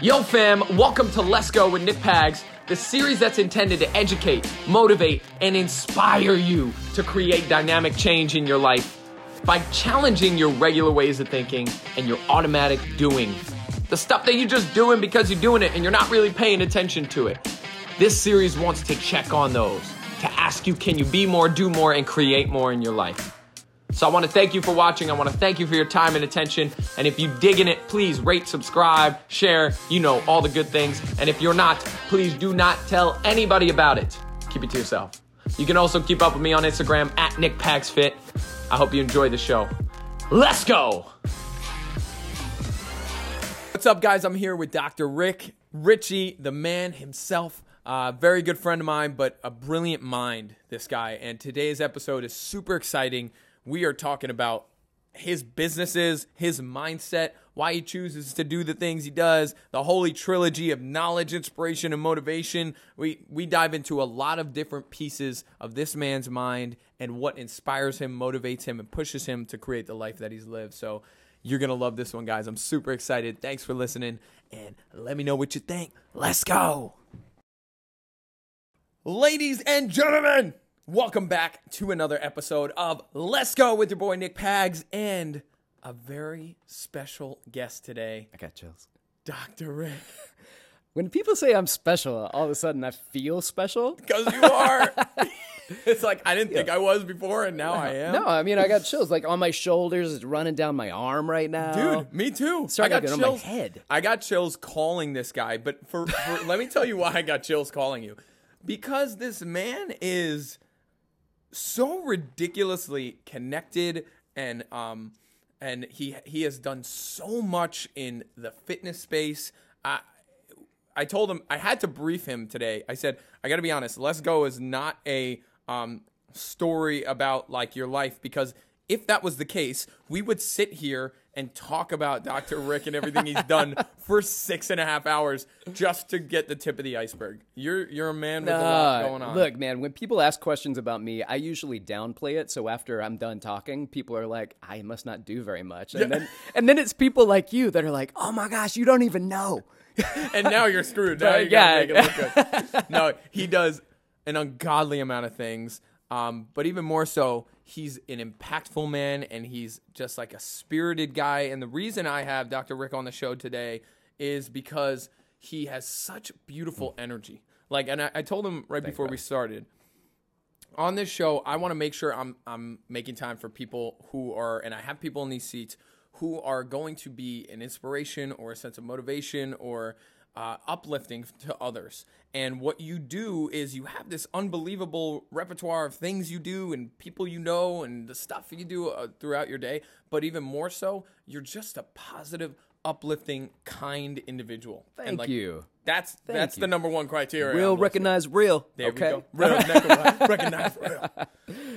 Yo, fam, welcome to Let's Go with Nick Pags, the series that's intended to educate, motivate, and inspire you to create dynamic change in your life by challenging your regular ways of thinking and your automatic doing. The stuff that you're just doing because you're doing it and you're not really paying attention to it. This series wants to check on those, to ask you can you be more, do more, and create more in your life. So I want to thank you for watching. I want to thank you for your time and attention. And if you digging it, please rate, subscribe, share, you know, all the good things. And if you're not, please do not tell anybody about it. Keep it to yourself. You can also keep up with me on Instagram at NickPagsFit. I hope you enjoy the show. Let's go! What's up, guys? I'm here with Dr. Rick Richey, the man himself. Uh, very good friend of mine, but a brilliant mind, this guy. And today's episode is super exciting we are talking about his businesses, his mindset, why he chooses to do the things he does, the holy trilogy of knowledge, inspiration, and motivation. We we dive into a lot of different pieces of this man's mind and what inspires him, motivates him, and pushes him to create the life that he's lived. So you're gonna love this one, guys. I'm super excited. Thanks for listening, and let me know what you think. Let's go. Ladies and gentlemen, Welcome back to another episode of Let's Go with your boy Nick Pags and a very special guest today, I got chills. Dr. Rick. When people say I'm special, all of a sudden I feel special. Because you are. it's like I didn't think I was before, and now I am. No, I mean I got chills like on my shoulders, it's running down my arm right now. Dude, me too. Starting I to got get on chills. my head. I got chills calling this guy, but for, for let me tell you why I got chills calling you. Because this man is so ridiculously connected and um and he he has done so much in the fitness space. I I told him I had to brief him today. I said I got to be honest. Let's go is not a um story about like your life because if that was the case, we would sit here and talk about Dr. Rick and everything he's done for six and a half hours just to get the tip of the iceberg. You're you're a man with a lot going on. Look, man, when people ask questions about me, I usually downplay it. So after I'm done talking, people are like, "I must not do very much," and then and then it's people like you that are like, "Oh my gosh, you don't even know." and now you're screwed. Now you gotta yeah. make it look good. no, he does an ungodly amount of things. Um, but even more so, he's an impactful man and he's just like a spirited guy. And the reason I have Dr. Rick on the show today is because he has such beautiful hmm. energy. Like, and I, I told him right before we started, on this show, I want to make sure I'm I'm making time for people who are, and I have people in these seats who are going to be an inspiration or a sense of motivation or uh, uplifting to others. And what you do is you have this unbelievable repertoire of things you do and people you know and the stuff you do uh, throughout your day. But even more so, you're just a positive, uplifting, kind individual. And, Thank like, you. That's that's you. the number one criteria. Real recognize real. there okay. we go. Real, recognize real.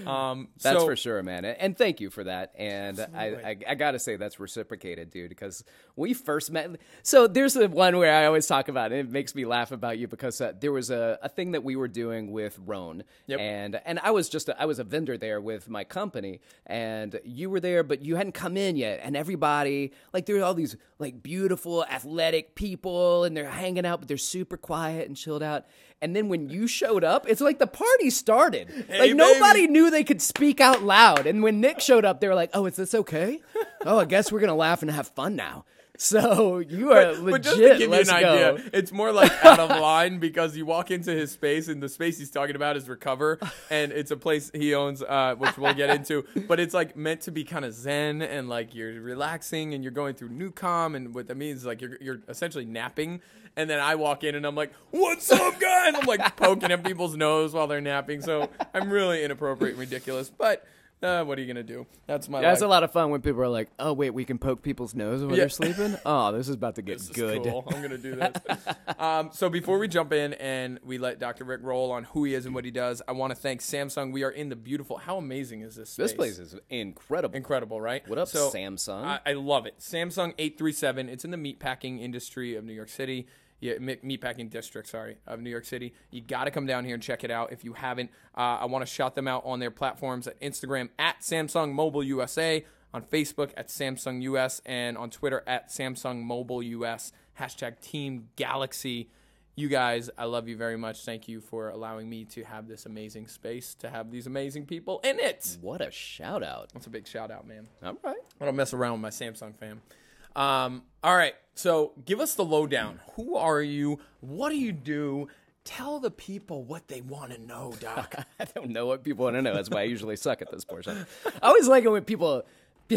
Um, That's so- for sure, man. And thank you for that. And I, I, I got to say, that's reciprocated, dude, because we first met. So there's the one where I always talk about it. And it makes me laugh about you because uh, there was a, a thing that we were doing with Rhone. Yep. And, and I was just, a, I was a vendor there with my company. And you were there, but you hadn't come in yet. And everybody, like, there were all these, like, beautiful, athletic people, and they're hanging out, but they're super quiet and chilled out. And then when you showed up, it's like the party started. Hey, like nobody baby. knew they could speak out loud. And when Nick showed up, they were like, "Oh, is this okay? Oh, I guess we're gonna laugh and have fun now." So you are legit. But just to give Let's you an go. idea, it's more like out of line because you walk into his space and the space he's talking about is Recover, and it's a place he owns, uh, which we'll get into. But it's like meant to be kind of zen and like you're relaxing and you're going through NuCalm, and what that means is like you're you're essentially napping. And then I walk in and I'm like, "What's up, guys?" I'm like poking at people's nose while they're napping. So I'm really inappropriate and ridiculous, but. Uh, what are you gonna do? That's my. That's life. a lot of fun when people are like, "Oh, wait, we can poke people's nose while Yeah. they're sleeping." Oh, this is about to get This is good. cool. I'm gonna do this. um, so before we jump in and we let Dr. Rick roll on who he is and what he does, I want to thank Samsung. We are in the beautiful. How amazing is this? This place is incredible. incredible, right? What up, So, Samsung? I, I love it. Samsung 837. It's in the meatpacking industry of New York City. Yeah, me- meatpacking district, sorry, of New York City. You got to come down here and check it out if you haven't. Uh, I want to shout them out on their platforms at Instagram at Samsung Mobile USA, on Facebook at Samsung US, and on Twitter at Samsung Mobile US. hashtag Team Galaxy. You guys, I love you very much. Thank you for allowing me to have this amazing space, to have these amazing people in it. What a shout out. That's a big shout out, man. All right. I don't mess around with my Samsung fam. Um, all right, so give us the lowdown. Who are you? What do you do? Tell the people what they want to know, Doc. I don't know what people want to know. That's why I usually suck at this portion. I always like it when people,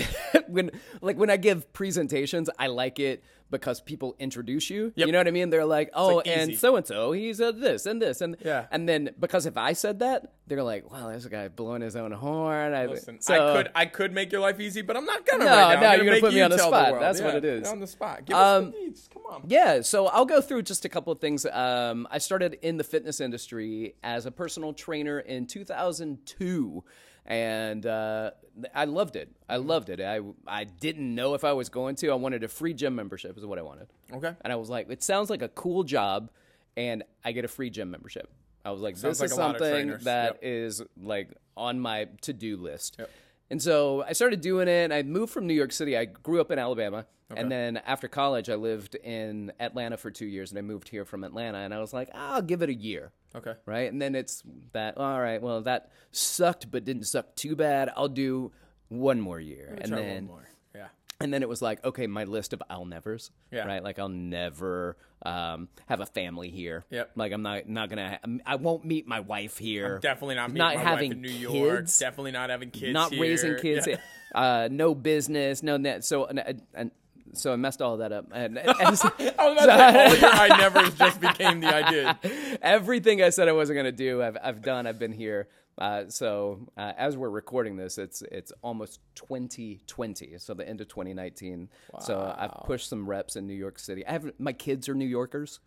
when like when I give presentations, I like it because people introduce you. Yep. You know what I mean? They're like, oh, like and so and so, he's a this and this and Yeah. and then because if I said that, they're like, wow, there's a guy blowing his own horn. I, Listen, so, I could I could make your life easy, but I'm not gonna. No, right now. no, I'm you're gonna gonna put me on the spot. world. That's what it is. On the spot. Give Um, the needs. Come on. Yeah, so I'll go through just a couple of things. Um, I started in the fitness industry as a personal trainer in 2002, and uh, I loved it. I mm-hmm. loved it. I I didn't know if I was going to. I wanted a free gym membership, is what I wanted. Okay. And I was like, it sounds like a cool job, and I get a free gym membership. I was like, Sounds this is like of something that Yep. is like on my to do list. Yep. And so I started doing it. I moved from New York City. I grew up in Alabama. And then after college, I lived in Atlanta for two years. And I moved here from Atlanta. And I was like, ah, I'll give it a year. Okay. Right. And then it's that, all right, well, that sucked, but didn't suck too bad. I'll do one more year. And then. Yeah. and then it was like, okay, my list of I'll nevers. Yeah. Right. Like I'll never um, have a family here. Yep. Like I'm not not gonna. I won't meet my wife here. Definitely not. meeting Not my having wife in New York. kids. Definitely not having kids. not here. raising kids. Yeah. Uh, no business. No net. So and, and so I messed all that up. And, and I was about to say, all your I nevers just became the I did. everything I said I wasn't gonna do, I've I've done. I've been here. Uh, so uh, as we're recording this, it's it's almost 2020, so the end of 2019. So I've pushed some reps in New York City. I have my kids are New Yorkers.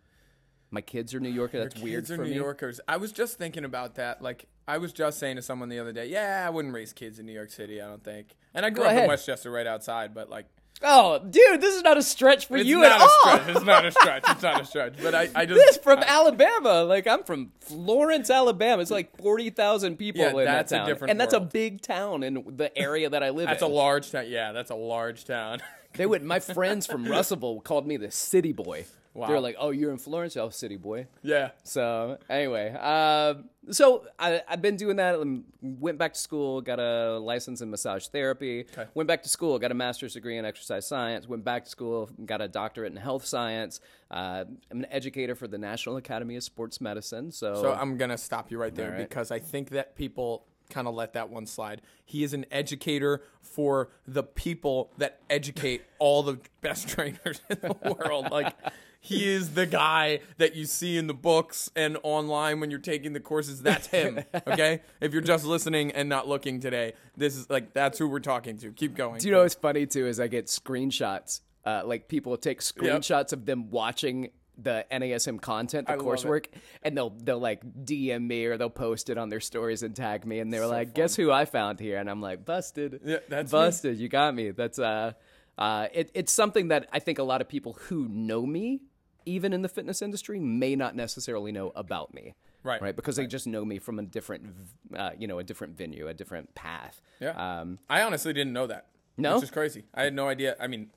My kids are New Yorkers. That's weird Kids are for New me. Yorkers. I was just thinking about that. Like, I was just saying to someone the other day, yeah, I wouldn't raise kids in New York City. I don't think. And I grew Go up in. Westchester, right outside. But like, Oh, dude, this is not a stretch for it's you at all. stretch. It's not a stretch. It's not a stretch. But I, I just This from Alabama. Like I'm from Florence, Alabama. It's like forty thousand people Yeah, in that's a that town, and that's a big town in the area that I live that's in. a large town. Yeah, that's a large town. They would. My friends from Russellville called me the city boy. Wow. They're like, "Oh, you're in Florence, oh, city boy." yeah. So anyway, uh, so I, I've been doing that. um, Went back to school, got a license in massage therapy. Okay. Went back to school, got a master's degree in exercise science. Went back to school, got a doctorate in health science. Uh, I'm an educator for the National Academy of Sports Medicine. So, So I'm gonna stop you right there right. because I think that people kind of let that one slide. He is an educator for the people that educate all the best trainers in the world. Like he is the guy that you see in the books and online when you're taking the courses. That's him. Okay? if you're just listening and not looking today, this is like that's who we're talking to. Keep going. Do you know what's funny too is I get screenshots. Uh, like people take screenshots of them watching the NASM content, the I coursework, and they'll they'll like DM me or they'll post it on their stories and tag me, and they're like, "Guess who I found here?" And I'm like, "Busted, Yeah, that's me. busted. You got me." That's uh, uh, it, it's something that I think a lot of people who know me, even in the fitness industry, may not necessarily know about me. Right. right, because they just know me from a different, uh, you know, a different venue, a different path. Yeah. Um, I honestly didn't know that. No? Which is crazy. I had no idea. I mean,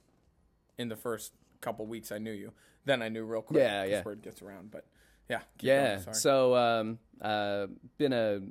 in the first couple weeks, I knew you. Then I knew real quick. Yeah, yeah. Word gets around, but yeah. keep Yeah. going. So, um, uh, been a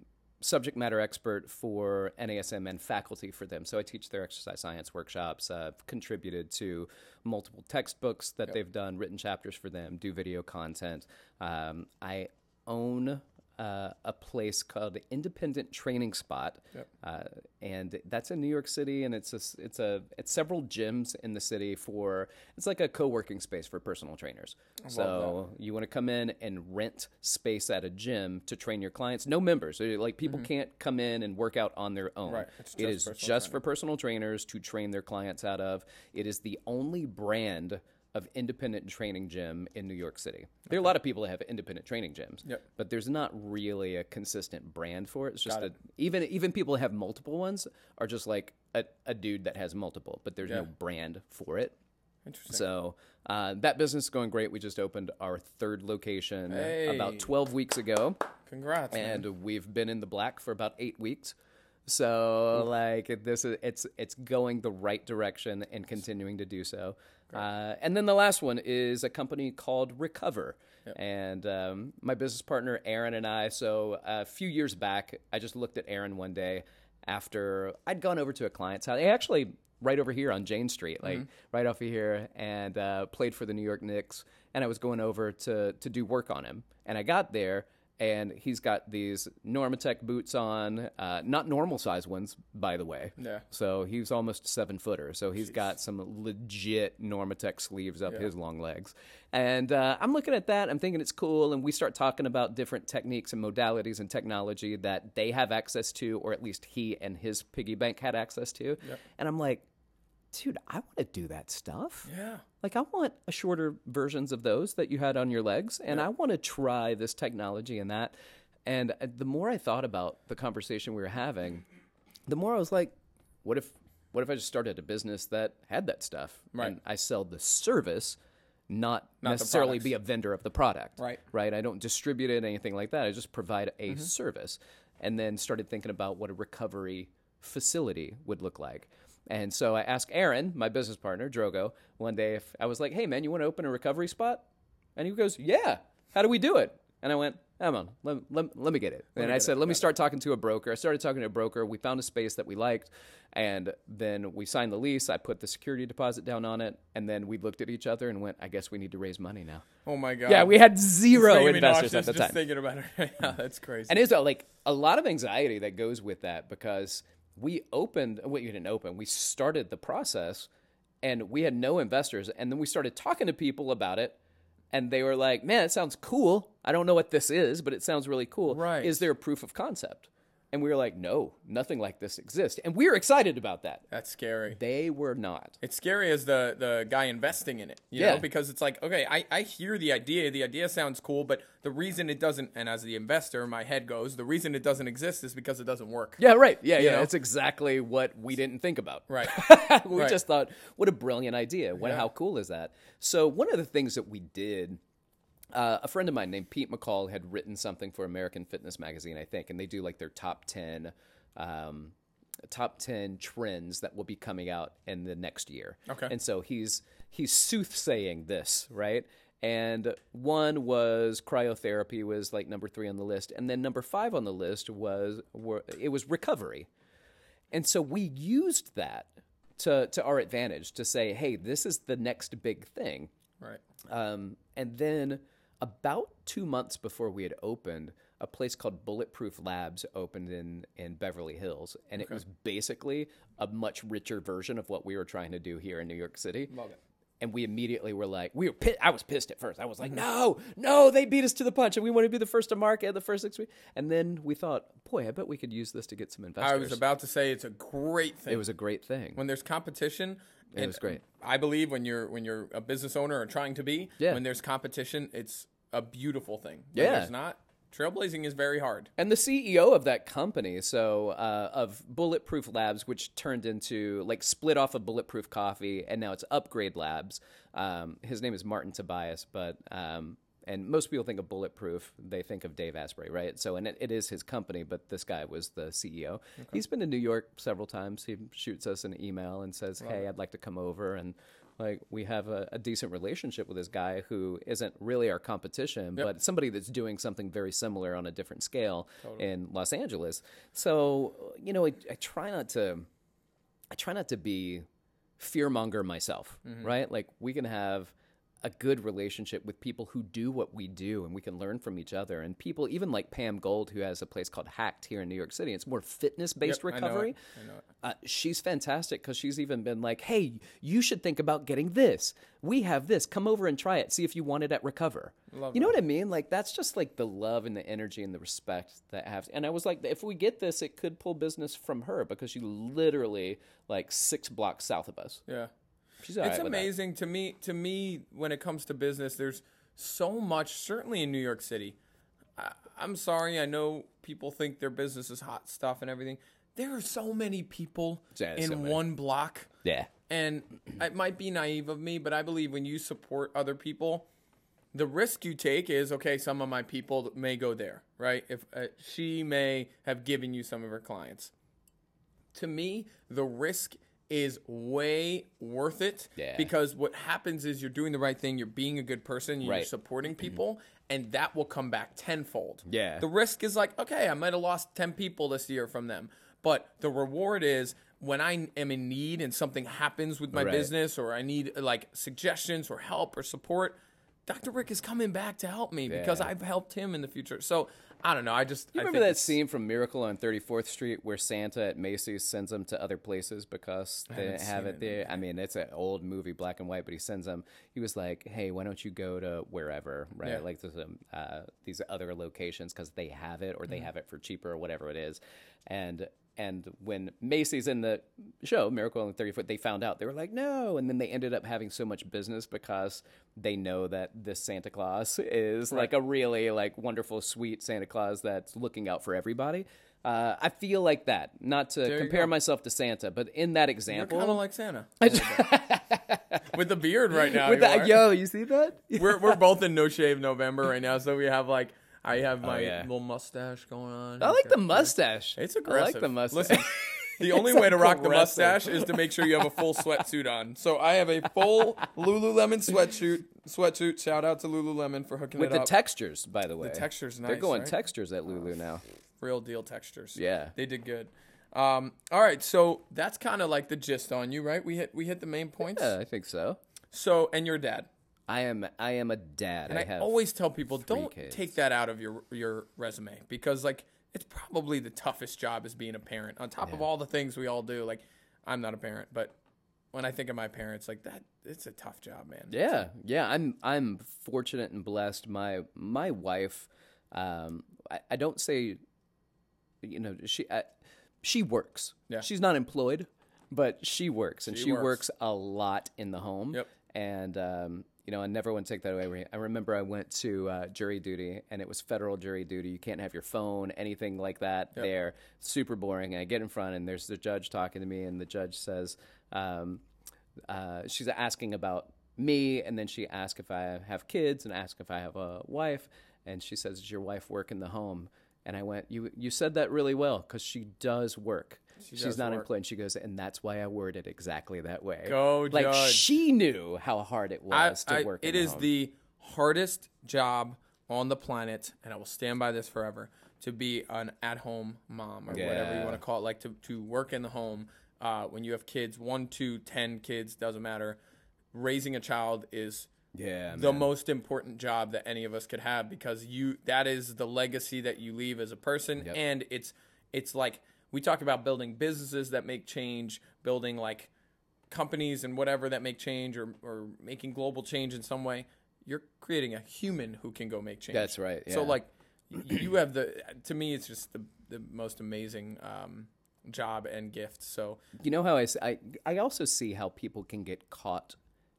subject matter expert for NASM and faculty for them. So I teach their exercise science workshops. Uh, contributed to multiple textbooks that they've done, written chapters for them, do video content. Um, I own. Uh, a place called Independent Training Spot, uh, and that's in New York City, and it's a, it's a it's several gyms in the city for it's like a co-working space for personal trainers. So you want to come in and rent space at a gym to train your clients. No members. Like people can't come in and work out on their own. Mm-hmm. Right. It's just is personal just for personal trainers to train their clients out of. It is the only brand of independent training gym in New York City. There are a lot of people that have independent training gyms, Yep. but there's not really a consistent brand for it. It's just a, even even people that have multiple ones are just like a, a dude that has multiple, but there's no brand for it. Interesting. So uh, that business is going great. We just opened our third location Hey. about 12 weeks ago, Congrats. man. and we've been in the black for about eight weeks. So like this is it's it's going the right direction and continuing to do so. Uh, and then the last one is a company called Recover. And um, my business partner, Aaron, and I. So a few years back, I just looked at Aaron one day after I'd gone over to a client's house. Actually, right over here on Jane Street, like right off of here, and uh, played for the New York Knicks. And I was going over to to do work on him. And I got there, and he's got these Normatec boots on, uh, not normal size ones, by the way. Yeah. So he's almost seven footer. So he's got some legit Normatec sleeves up his long legs. And uh, I'm looking at that. I'm thinking it's cool. And we start talking about different techniques and modalities and technology that they have access to, or at least he and his piggy bank had access to. And I'm like, dude, I want to do that stuff. Yeah. Like, I want a shorter versions of those that you had on your legs, and I want to try this technology and that. And uh, the more I thought about the conversation we were having, the more I was like, what if, what if I just started a business that had that stuff? Right. And I sell the service, not, the necessarily be a vendor of the product. Right. Right. I don't distribute it, anything like that. I just provide a service. And then started thinking about what a recovery facility would look like. And so I asked Aaron, my business partner, Drogo, one day if I was like, hey, man, you want to open a recovery spot? And he goes, yeah. How do we do it? And I went, come on, let, let, let me get it. and I said, let me start talking to a broker. I started talking to a broker. We found a space that we liked. And then we signed the lease. I put the security deposit down on it. And then we looked at each other and went, I guess we need to raise money now. Oh my god. Yeah, we had zero investors nauseous at the just time. thinking about it. yeah, that's crazy. And it's like a lot of anxiety that goes with that because we opened, well, we didn't open, we started the process and we had no investors. And then we started talking to people about it. And they were like, man, it sounds cool. I don't know what this is, but it sounds really cool. Right. Is there a proof of concept? And we were like, no, nothing like this exists. And we were excited about that. that's scary. They were not. It's scary as the the guy investing in it, you Yeah. know, because it's like, okay, I, I hear the idea, the idea sounds cool, but the reason it doesn't, and as the investor, my head goes, the reason it doesn't exist is because it doesn't work. Yeah, right. Yeah, yeah. know? It's exactly what we didn't think about. Right. we Right. just thought, what a brilliant idea. What, Yeah. How cool is that? So, one of the things that we did, uh, a friend of mine named Pete McCall had written something for American Fitness Magazine, I think, and they do like their top 10. Um, top 10 trends that will be coming out in the next year. Okay. And so he's he's soothsaying this, right? And one was cryotherapy was like number 3 on the list, and then number 5 on the list was were, it was recovery. And so we used that to, to our advantage to say, hey, this is the next big thing. Right. Um, and then about two months before we had opened, a place called Bulletproof Labs opened in, in Beverly Hills. And it was basically a much richer version of what we were trying to do here in New York City. Love it. And we immediately were like, we were pissed. I was pissed at first. I was like, mm-hmm. no, no, they beat us to the punch, and we want to be the first to market the first six weeks. And then we thought, boy, I bet we could use this to get some investors. I was about to say it's a great thing. it was a great thing. when there's competition. It was great. I believe when you're when you're a business owner or trying to be, Yeah. when there's competition, it's a beautiful thing. When Yeah. there's not. Trailblazing is very hard. And the CEO of that company, so uh, of Bulletproof Labs, which turned into like split off of Bulletproof Coffee, and now it's Upgrade Labs. Um, his name is Martin Tobias, but um, and most people think of Bulletproof, they think of Dave Asprey, right? So, and it, it is his company, but this guy was the CEO. He's been to New York several times. He shoots us an email and says, "Hey, I'd like to come over and." Like we have a, a decent relationship with this guy who isn't really our competition, but somebody that's doing something very similar on a different scale in Los Angeles. So you know, I, I try not to, I try not to be fearmonger myself, mm-hmm. right? Like we can have a good relationship with people who do what we do and we can learn from each other and people even like pam gold who has a place called hacked here in new york city it's more fitness based Yep, I know it. recovery I know it. uh, she's fantastic because she's even been like, "Hey, you should think about getting this. We have this. Come over and try it. See if you want it at Recover." Love you know what I mean? Like that's just like the love and the energy and the respect that I have. And I was like, if we get this, it could pull business from her because she literally like six blocks south of us. Yeah. She's all it's right amazing to me to me when it comes to business there's so much certainly in new york city I, i'm sorry i know people think their business is hot stuff and everything. There are so many people Yeah, in so many. one block. Yeah. and it might be naive of me but i believe when you support other people the risk you take is okay some of my people may go there right? If uh, she may have given you some of her clients. To me, the risk is way worth it Yeah. because what happens is you're doing the right thing, you're being a good person, you're Right. supporting mm-hmm. people, and that will come back tenfold. Yeah. The risk is like, okay, I might have lost 10 people this year from them, but the reward is when I am in need and something happens with my Right. business or I need like suggestions or help or support, Dr. Rick is coming back to help me because I've helped him in the future. So I don't know. I just You I remember think that it's- scene from Miracle on 34th Street where Santa at Macy's sends them to other places because they didn't have it it. there? I mean, it's an old movie, black and white, but he sends them. He was like, "Hey, why don't you go to wherever, right? Yeah. Like there's uh, these other locations because they have it or Mm-hmm. they have it for cheaper or whatever it is." And and when Macy's in the show Miracle on 34th, they found out they were like, "No," and then they ended up having so much business because they know that this Santa Claus is like a really like wonderful, sweet Santa Claus that's looking out for everybody. Uh, I feel like that. Not to you compare myself to Santa, but in that example, kind of like Santa. With the beard right now. with you that, yo, you see that? we're we're both in no shave November right now, so we have like I have my Oh, yeah. little mustache going on. I like the mustache. It's aggressive. I like the mustache. Listen, the only way to rock the mustache is to make sure you have a full sweatsuit on. So I have a full Lululemon sweatsuit. Sweatsuit. Shout out to Lululemon for hooking it up. with the textures, by the way. the texture's nice. They're going right? textures at Lulu now. real deal textures. Yeah. they did good. Um, all right, so that's kind of like the gist on you, right? We hit we hit the main points. Yeah, I think so. So and your dad. I am. I am a dad. And I, I have always tell people don't kids. take that out of your your resume because like it's probably the toughest job is being a parent. On top of all the things we all do, like I'm not a parent, but when I think of my parents, like that, it's a tough job, man. Yeah, yeah. I'm I'm fortunate and blessed. My my wife, um, I, I don't say, you know, she I, she works. Yeah. She's not employed, but she works, and She she, works. works. a lot in the home. Yep. And um, you know, I never want to take that away. I remember I went to uh, jury duty, and it was federal jury duty. You can't have your phone, anything like that. There, super boring. And I get in front, and there's the judge talking to me, and the judge says. Um, uh, she's asking about me, and then she asks if I have kids, and asks if I have a wife, and she says, "Does your wife work in the home?" And I went, "You you said that really well because she does work. She's not work. employed." And she goes, "And that's why I worded exactly that way." Go, like Judge. she knew how hard it I, was to I- work. it is home. the hardest job on the planet, and I will stand by this forever. To be an at-home mom or whatever you want to call it, like to to work in the home uh, when you have kids, one, two, ten kids, doesn't matter. Raising a child is yeah, the man. most important job that any of us could have because you that is the legacy that you leave as a person Yep. and it's it's like we talk about building businesses that make change building like companies and whatever that make change or, or making global change in some way you're creating a human who can go make change. That's right, so like you have the to me it's just the, the most amazing um, job and gift so. You know how I, I I also see how people can get caught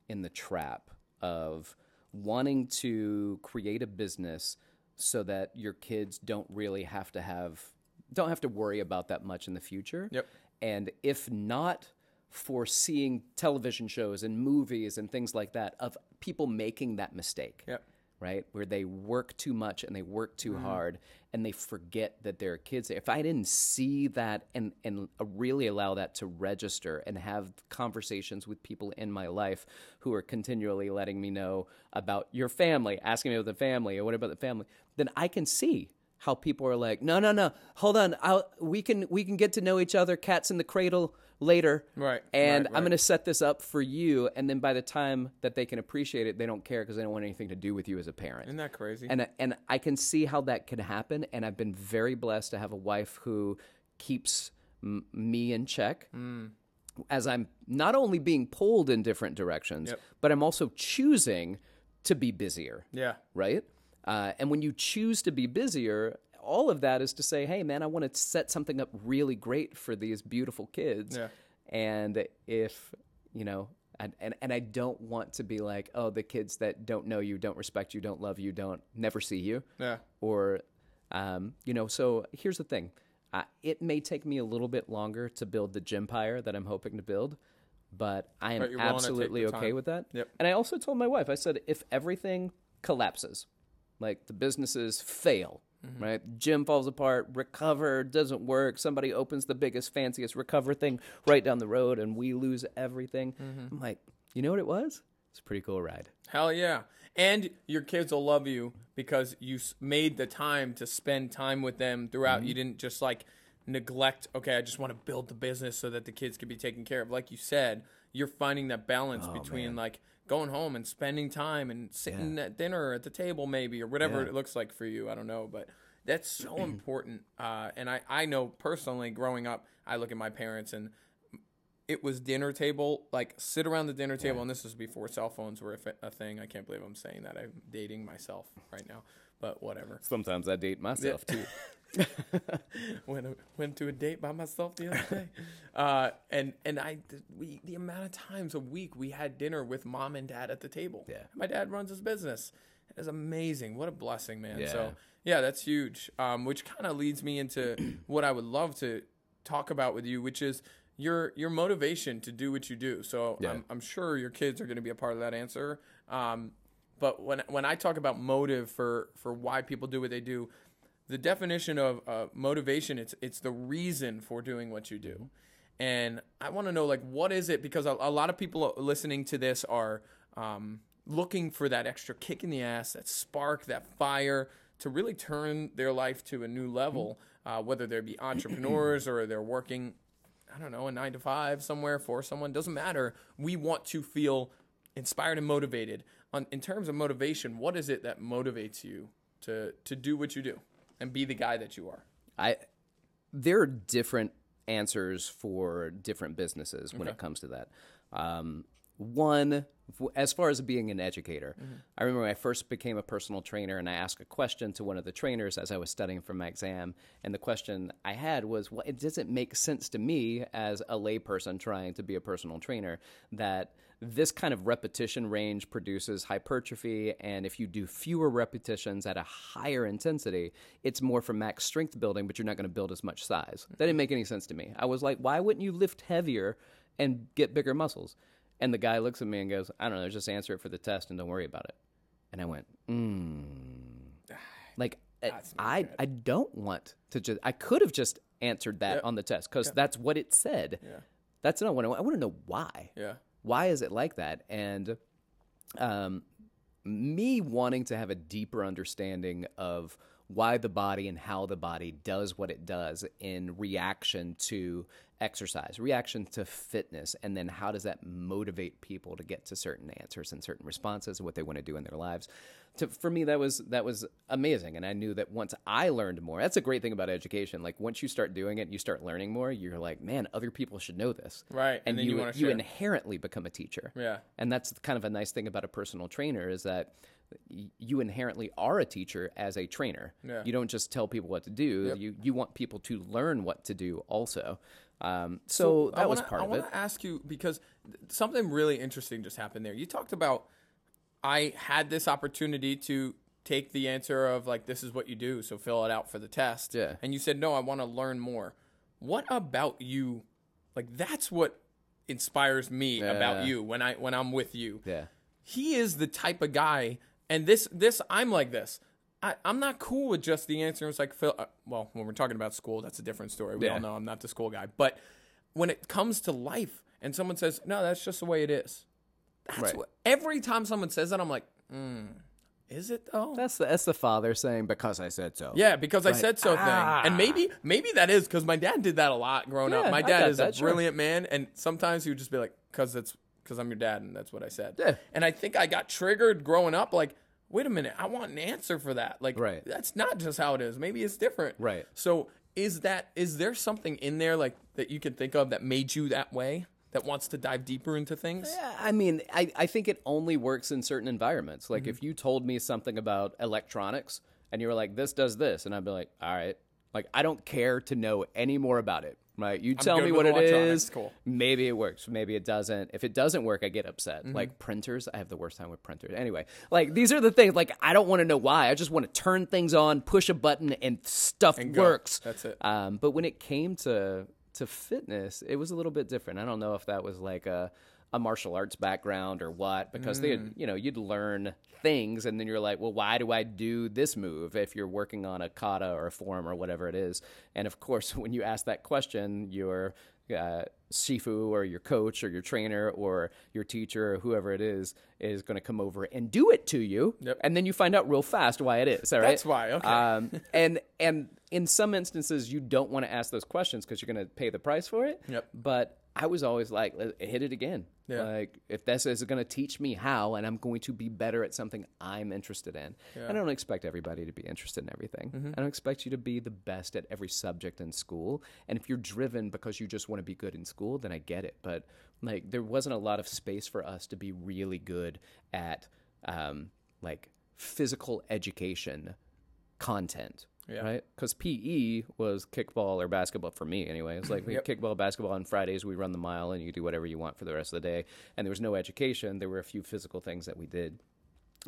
in the trap of wanting to create a business so that your kids don't really have to have don't have to worry about that much in the future. Yep. And if not for seeing television shows and movies and things like that of people making that mistake Yep. right? Where they work too much and they work too mm-hmm. hard and they forget that there are kids there. If I didn't see that and, and really allow that to register and have conversations with people in my life who are continually letting me know about your family, asking me about the family or what about the family, then I can see how people are like, no, no, no, hold on, I'll, we can we can get to know each other, cats in the cradle later, Right, And right, I'm going to set this up for you, and then by the time that they can appreciate it, they don't care because they don't want anything to do with you as a parent. isn't that crazy And and I can see how that can happen, and I've been very blessed to have a wife who keeps m- me in check. Hmm. As I'm not only being pulled in different directions, Yep. but I'm also choosing to be busier yeah right? Uh, and when you choose to be busier, all of that is to say, hey, man, I want to set something up really great for these beautiful kids. Yeah. And if, you know, and, and, and I don't want to be like, oh, the kids that don't know you, don't respect you, don't love you, don't never see you. yeah Or, um, you know, so here's the thing. Uh, it may take me a little bit longer to build the gympire that I'm hoping to build, but I am But you're willing to take absolutely okay time. with that. Yep. And I also told my wife, I said, if everything collapses, like the businesses fail, Mm-hmm. right? Gym falls apart, recover doesn't work. Somebody opens the biggest, fanciest recover thing right down the road, and we lose everything. Mm-hmm. I'm like, you know what it was? It's a pretty cool ride. Hell yeah. And your kids will love you because you made the time to spend time with them throughout. You didn't just like neglect, okay, I just want to build the business so that the kids can be taken care of. Like you said, you're finding that balance between like going home and spending time and sitting at dinner at the table, maybe, or whatever Yeah. it looks like for you. I don't know. But that's so important. Uh, and I, I know personally, growing up, I look at my parents and it was dinner table, like sit around the dinner table, and this was before cell phones were a, a thing. I can't believe I'm saying that. I'm dating myself right now, but whatever. Sometimes I date myself too. went went to a date by myself the other day, uh, and and I we the amount of times a week we had dinner with mom and dad at the table. Yeah. my dad runs his business. It's amazing. What a blessing, man. Yeah. So yeah, that's huge. Um, which kind of leads me into what I would love to talk about with you, which is your your motivation to do what you do. So Yeah. I'm, I'm sure your kids are going to be a part of that answer. Um, but when when I talk about motive for for why people do what they do, the definition of uh, motivation it's it's the reason for doing what you do. And i want to know like what is it? Because a, a lot of people listening to this are um, looking for that extra kick in the ass that spark that fire to really turn their life to a new level uh, whether they be entrepreneurs or they're working i don't know a nine to five somewhere for someone doesn't matter. We want to feel inspired and motivated. On in terms of motivation what is it that motivates you to to do what you do and be the guy that you are I there are different answers for different businesses when it comes to that. Um, one, as far as being an educator, mm-hmm. I remember when I first became a personal trainer and I asked a question to one of the trainers as I was studying for my exam. And the question I had was, well, it doesn't make sense to me as a layperson trying to be a personal trainer that this kind of repetition range produces hypertrophy. And if you do fewer repetitions at a higher intensity, it's more for max strength building, but you're not going to build as much size. That didn't make any sense to me. I was like, why wouldn't you lift heavier and get bigger muscles? And the guy looks at me and goes, I don't know, just answer it for the test and don't worry about it. And I went, mm. Like, I, good. I don't want to just, I could have just answered that Yep. on the test because that's what it said. Yeah. That's not what I want. I want to know why. yeah Why is it like that? And um, me wanting to have a deeper understanding of why the body and how the body does what it does in reaction to exercise, reaction to fitness, and then how does that motivate people to get to certain answers and certain responses and what they want to do in their lives. To, for me, that was that was amazing, and I knew that once I learned more, that's a great thing about education. Like once you start doing it, you start learning more. You're like, man, other people should know this, Right, and And, then you you you inherently become a teacher. Yeah. And that's kind of a nice thing about a personal trainer is that you inherently are a teacher as a trainer. Yeah. You don't just tell people what to do. You you want people to learn what to do also. Um, so, that was wanna- part I of it. I want to ask you because th- something really interesting just happened there. You talked about I had this opportunity to take the answer of like this is what you do, so fill it out for the test. Yeah. And you said no, I want to learn more. What about you? Like that's what inspires me about you when I when I'm with you. Yeah. he is the type of guy and this this i'm like this I, i'm not cool with just the answer it's like Phil, uh, well when we're talking about school that's a different story we Yeah. all know i'm not the school guy but when it comes to life and someone says no that's just the way it is that's Right. what every time someone says that i'm like mm, is it though That's the that's the father saying because I said so. yeah, because I said so thing. And maybe maybe that is because my dad did that a lot growing up. My dad is a that, sure. brilliant man, and sometimes he would just be like, "Cause it's because I'm your dad, and that's what I said." Yeah. And I think I got triggered growing up. Like, wait a minute, I want an answer for that. Like, Right. that's not just how it is. Maybe it's different. Right. So is that is there something in there like that you can think of that made you that way? That wants to dive deeper into things? Yeah, I mean, I, I think it only works in certain environments. Like Mm-hmm. if you told me something about electronics and you were like, this does this, and I'd be like, all right. Like I don't care to know any more about it. Right? You tell me what it is. cool. Maybe it works. Maybe it doesn't. If it doesn't work, I get upset. Mm-hmm. Like printers, I have the worst time with printers. Anyway, like these are the things. Like I don't want to know why. I just want to turn things on, push a button, and stuff go. works. That's it. Um, but when it came to to fitness, it was a little bit different. I don't know if that was like a a martial arts background or what because they you know you'd learn things and then you're like well why do i do this move if you're working on a kata or a form or whatever it is and of course when you ask that question your uh, shifu or your coach or your trainer or your teacher or whoever it is is going to come over and do it to you Yep. and then you find out real fast why it is all right That's why, okay. um, and and in some instances you don't want to ask those questions because you're going to pay the price for it Yep. but I was always like, hit it again. Yeah. Like, if this is going to teach me how, and I'm going to be better at something I'm interested in. I don't expect everybody to be interested in everything. Mm-hmm. I don't expect you to be the best at every subject in school. And if you're driven because you just want to be good in school, then I get it. But like, there wasn't a lot of space for us to be really good at um, like physical education content. Yeah. Right? Because PE was kickball or basketball for me anyway. It was like we Yep. kickball, basketball on Fridays. We run the mile and you do whatever you want for the rest of the day. And there was no education. There were a few physical things that we did.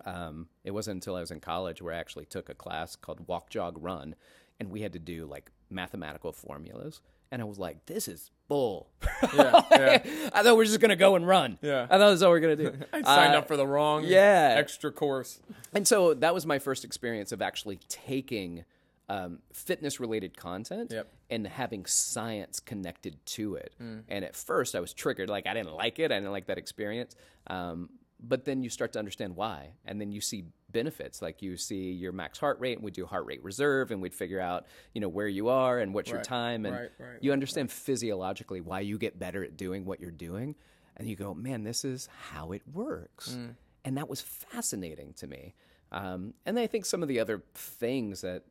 Um, it wasn't until I was in college where I actually took a class called Walk, Jog, Run, and we had to do like mathematical formulas. And I was like, "This is bull." Yeah, yeah. I thought we are just gonna go and run. Yeah. I thought that's all we are gonna do. I signed Uh, up for the wrong yeah. extra course. and so that was my first experience of actually taking um, fitness related content Yep. and having science connected to it. And at first I was triggered. Like I didn't like it. I didn't like that experience. Um, but then you start to understand why. And then you see benefits. Like you see your max heart rate and we do heart rate reserve and we'd figure out, you know, where you are and what's your time. And right, right, you understand physiologically why you get better at doing what you're doing. And you go, man, this is how it works. And that was fascinating to me. Um, and I think some of the other things that,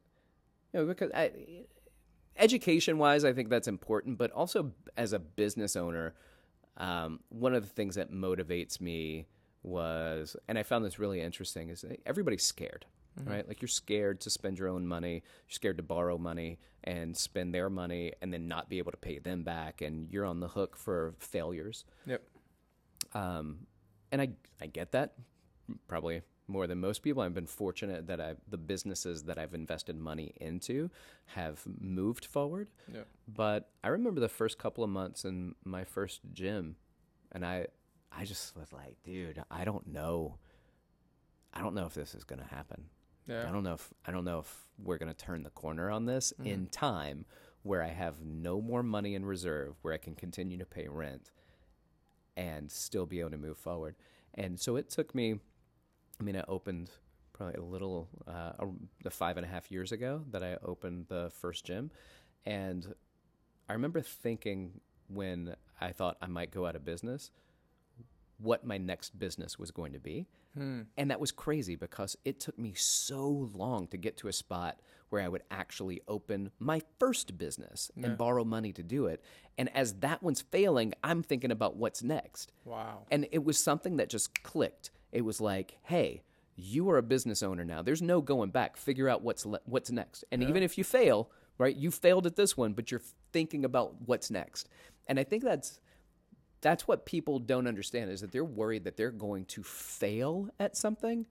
you know, because I, education wise, I think that's important, but also as a business owner, um, one of the things that motivates me was, and I found this really interesting, is that everybody's scared, right? Like you're scared to spend your own money, you're scared to borrow money and spend their money and then not be able to pay them back, and you're on the hook for failures. Yep. Um, and I I get that probably more than most people. I've been fortunate that I the businesses that I've invested money into have moved forward. Yep. But I remember the first couple of months in my first gym, and I I just was like, dude, I don't know. I don't know if this is going to happen. Yeah. I don't know if I don't know if we're going to turn the corner on this mm-hmm. in time where I have no more money in reserve where I can continue to pay rent and still be able to move forward. And so it took me I mean I opened probably a little uh, a, five and a half years ago that I opened the first gym and I remember thinking when I thought I might go out of business what my next business was going to be. And that was crazy because it took me so long to get to a spot where I would actually open my first business and borrow money to do it. And as that one's failing, I'm thinking about what's next. Wow. And it was something that just clicked. It was like, hey, you are a business owner now. There's no going back. Figure out what's le- what's next. And even if you fail, right? You failed at this one, but you're thinking about what's next. And I think that's that's what people don't understand is that they're worried that they're going to fail at something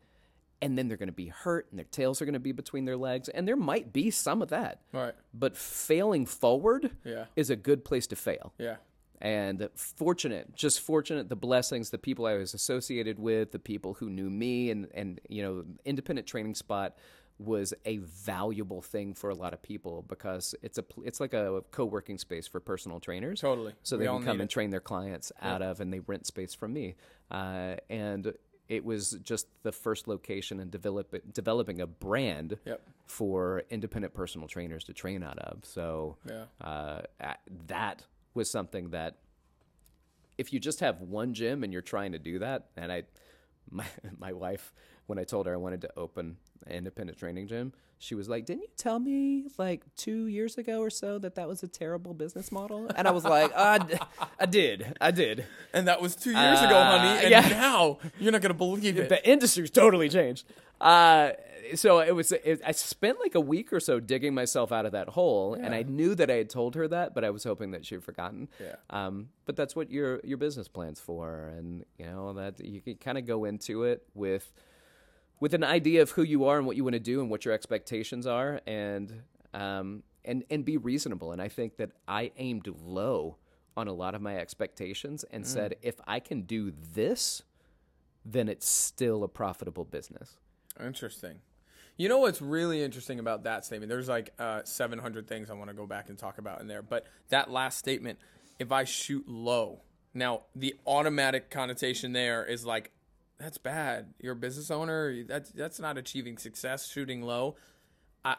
and then they're going to be hurt and their tails are going to be between their legs and there might be some of that. Right. But failing forward Yeah. is a good place to fail Yeah. And fortunate just fortunate the blessings the people i was associated with the people who knew me and and you know independent training spot was a valuable thing for a lot of people because it's a it's like a co-working space for personal trainers Totally. so We they can come and train their clients out of and they rent space from me uh, and it was just the first location and develop, developing a brand Yep. for independent personal trainers to train out of. So Yeah. uh, that was something that if you just have one gym and you're trying to do that, and I, my my wife, when I told her I wanted to open an independent training gym, she was like, "Didn't you tell me like two years ago or so that that was a terrible business model?" And I was like, uh, d- "I did, I did." And that was two years ago, honey. And yeah. now you're not gonna believe it. the industry's totally changed. Uh, so it was. It, I spent like a week or so digging myself out of that hole, and I knew that I had told her that, but I was hoping that she'd forgotten. Yeah. Um, but that's what your your business plans for, and you know that you can kind of go into it with with an idea of who you are and what you want to do and what your expectations are, and um, and and be reasonable. And I think that I aimed low on a lot of my expectations Mm. and said, if I can do this, then it's still a profitable business. Interesting. You know what's really interesting about that statement? There's like uh, 700 things I want to go back and talk about in there, but that last statement, if I shoot low, now the automatic connotation there is like, that's bad. You're a business owner. That's that's not achieving success. Shooting low. I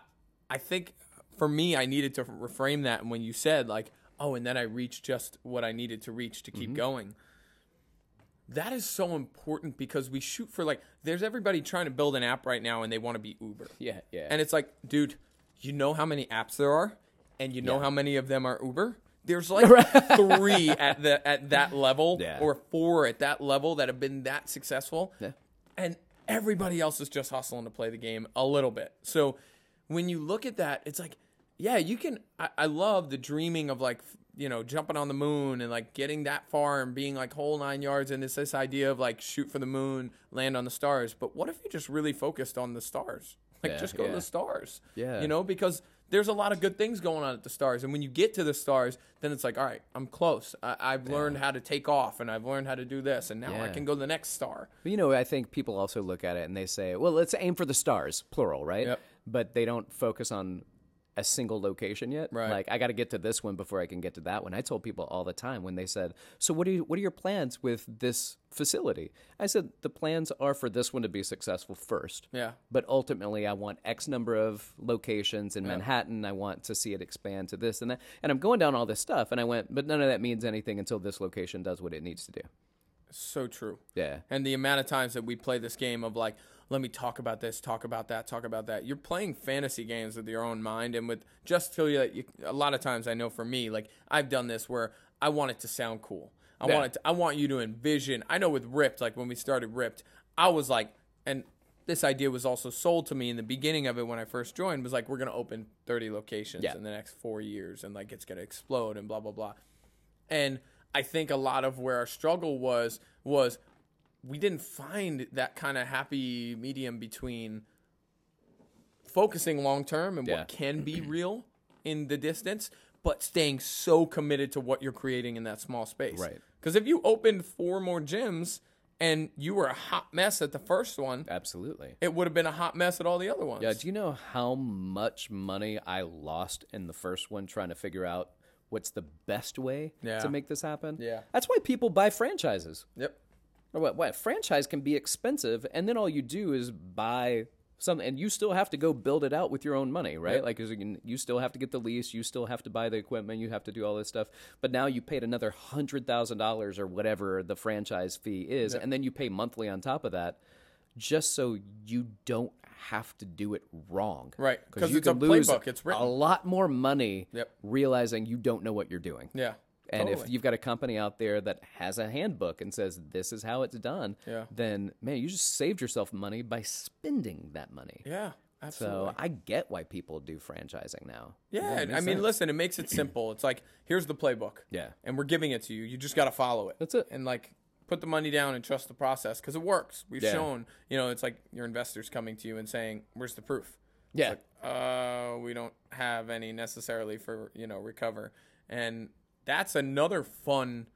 I think for me, I needed to reframe that And when you said like, oh, and then I reached just what I needed to reach to keep mm-hmm. going that is so important because we shoot for like there's everybody trying to build an app right now and they want to be uber Yeah, yeah. and it's like dude you know how many apps there are and you know how many of them are uber there's like three at the at that level Yeah. or four at that level that have been that successful Yeah. and everybody else is just hustling to play the game a little bit so when you look at that it's like yeah you can i, I love the dreaming of like you know jumping on the moon and like getting that far and being like whole nine yards and it's this idea of like shoot for the moon land on the stars but what if you just really focused on the stars like Yeah, just go to the stars Yeah. you know because there's a lot of good things going on at the stars and when you get to the stars then it's like all right i'm close I, i've learned how to take off and i've learned how to do this and now i can go to the next star But, you know, I think people also look at it and they say, well, let's aim for the stars, plural, right? Yep. But they don't focus on a single location yet. Right. Like I got to get to this one before I can get to that one. I told people all the time when they said, "So what are you, what are your plans with this facility?" I said, "The plans are for this one to be successful first. yeah But ultimately, I want X number of locations in Manhattan. I want to see it expand to this and that. And I'm going down all this stuff. And I went, but none of that means anything until this location does what it needs to do. so true Yeah. And the amount of times that we play this game of like, let me talk about this, talk about that, talk about that. You're playing fantasy games with your own mind and with just feel that you, a lot of times I know for me, like I've done this where I want it to sound cool. I Yeah. want it to, I want you to envision. I know with Ripped, like when we started Ripped, I was like, and this idea was also sold to me in the beginning of it when I first joined was like we're gonna open 30 locations Yeah. in the next four years and like it's gonna explode and blah blah blah. And I think a lot of where our struggle was was we didn't find that kind of happy medium between focusing long term and Yeah. what can be real in the distance, but staying so committed to what you're creating in that small space. Right. Because if you opened four more gyms and you were a hot mess at the first one, Absolutely. it would have been a hot mess at all the other ones. Yeah, do you know how much money I lost in the first one trying to figure out what's the best way Yeah. to make this happen? Yeah. That's why people buy franchises. Yep. What, what franchise can be expensive, and then all you do is buy something, and you still have to go build it out with your own money, right? Yep. Like you can- you still have to get the lease, you still have to buy the equipment, you have to do all this stuff. But now you paid another hundred thousand dollars or whatever the franchise fee is, and then you pay monthly on top of that, just so you don't have to do it wrong, Right, 'cause you it's a lose playbook, it's written. a lot more money Yep. realizing you don't know what you're doing. Yeah. And if you've got a company out there that has a handbook and says this is how it's done, Yeah. then man, you just saved yourself money by spending that money. yeah, absolutely. So I get why people do franchising now. Yeah, I mean, sense. listen, it makes it simple. It's like here's the playbook. Yeah. and we're giving it to you. You just got to follow it. That's it. And like put the money down and trust the process because it works. We've Yeah. shown. You know, it's like your investors coming to you and saying, "Where's the proof?" Yeah, Uh, we don't have any necessarily for you know recover, and that's another fun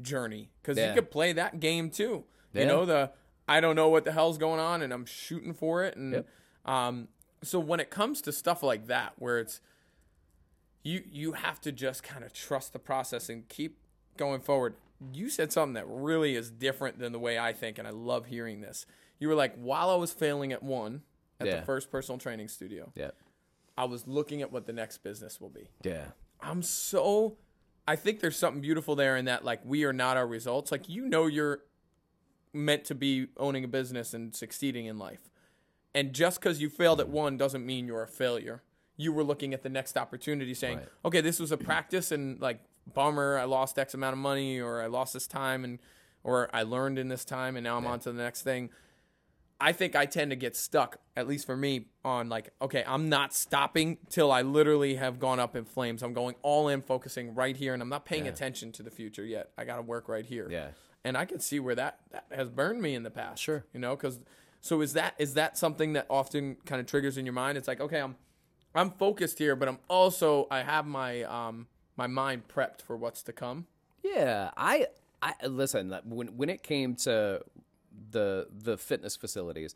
journey because Yeah. you could play that game too. Yeah. You know the I don't know what the hell's going on and I'm shooting for it and Yep. um so when it comes to stuff like that where it's you you have to just kind of trust the process and keep going forward. You said something that really is different than the way I think and I love hearing this. You were like while I was failing at one at Yeah. the first personal training studio, yeah, I was looking at what the next business will be. yeah, I'm so I think there's something beautiful there in that like we are not our results. Like you know you're meant to be owning a business and succeeding in life. And just cuz you failed at one doesn't mean you're a failure. You were looking at the next opportunity saying, Right. "Okay, this was a practice and like bummer, I lost X amount of money or I lost this time and or I learned in this time and now I'm on to the next thing." I think I tend to get stuck, at least for me, on like, okay, I'm not stopping till I literally have gone up in flames. I'm going all in, focusing right here, and I'm not paying attention to the future yet. I got to work right here. yeah. And I can see where that, that has burned me in the past. Sure. You know, because so is that is that something that often kind of triggers in your mind? It's like, okay, I'm I'm focused here, but I'm also I have my um my mind prepped for what's to come. Yeah, I I listen when when it came to the the fitness facilities,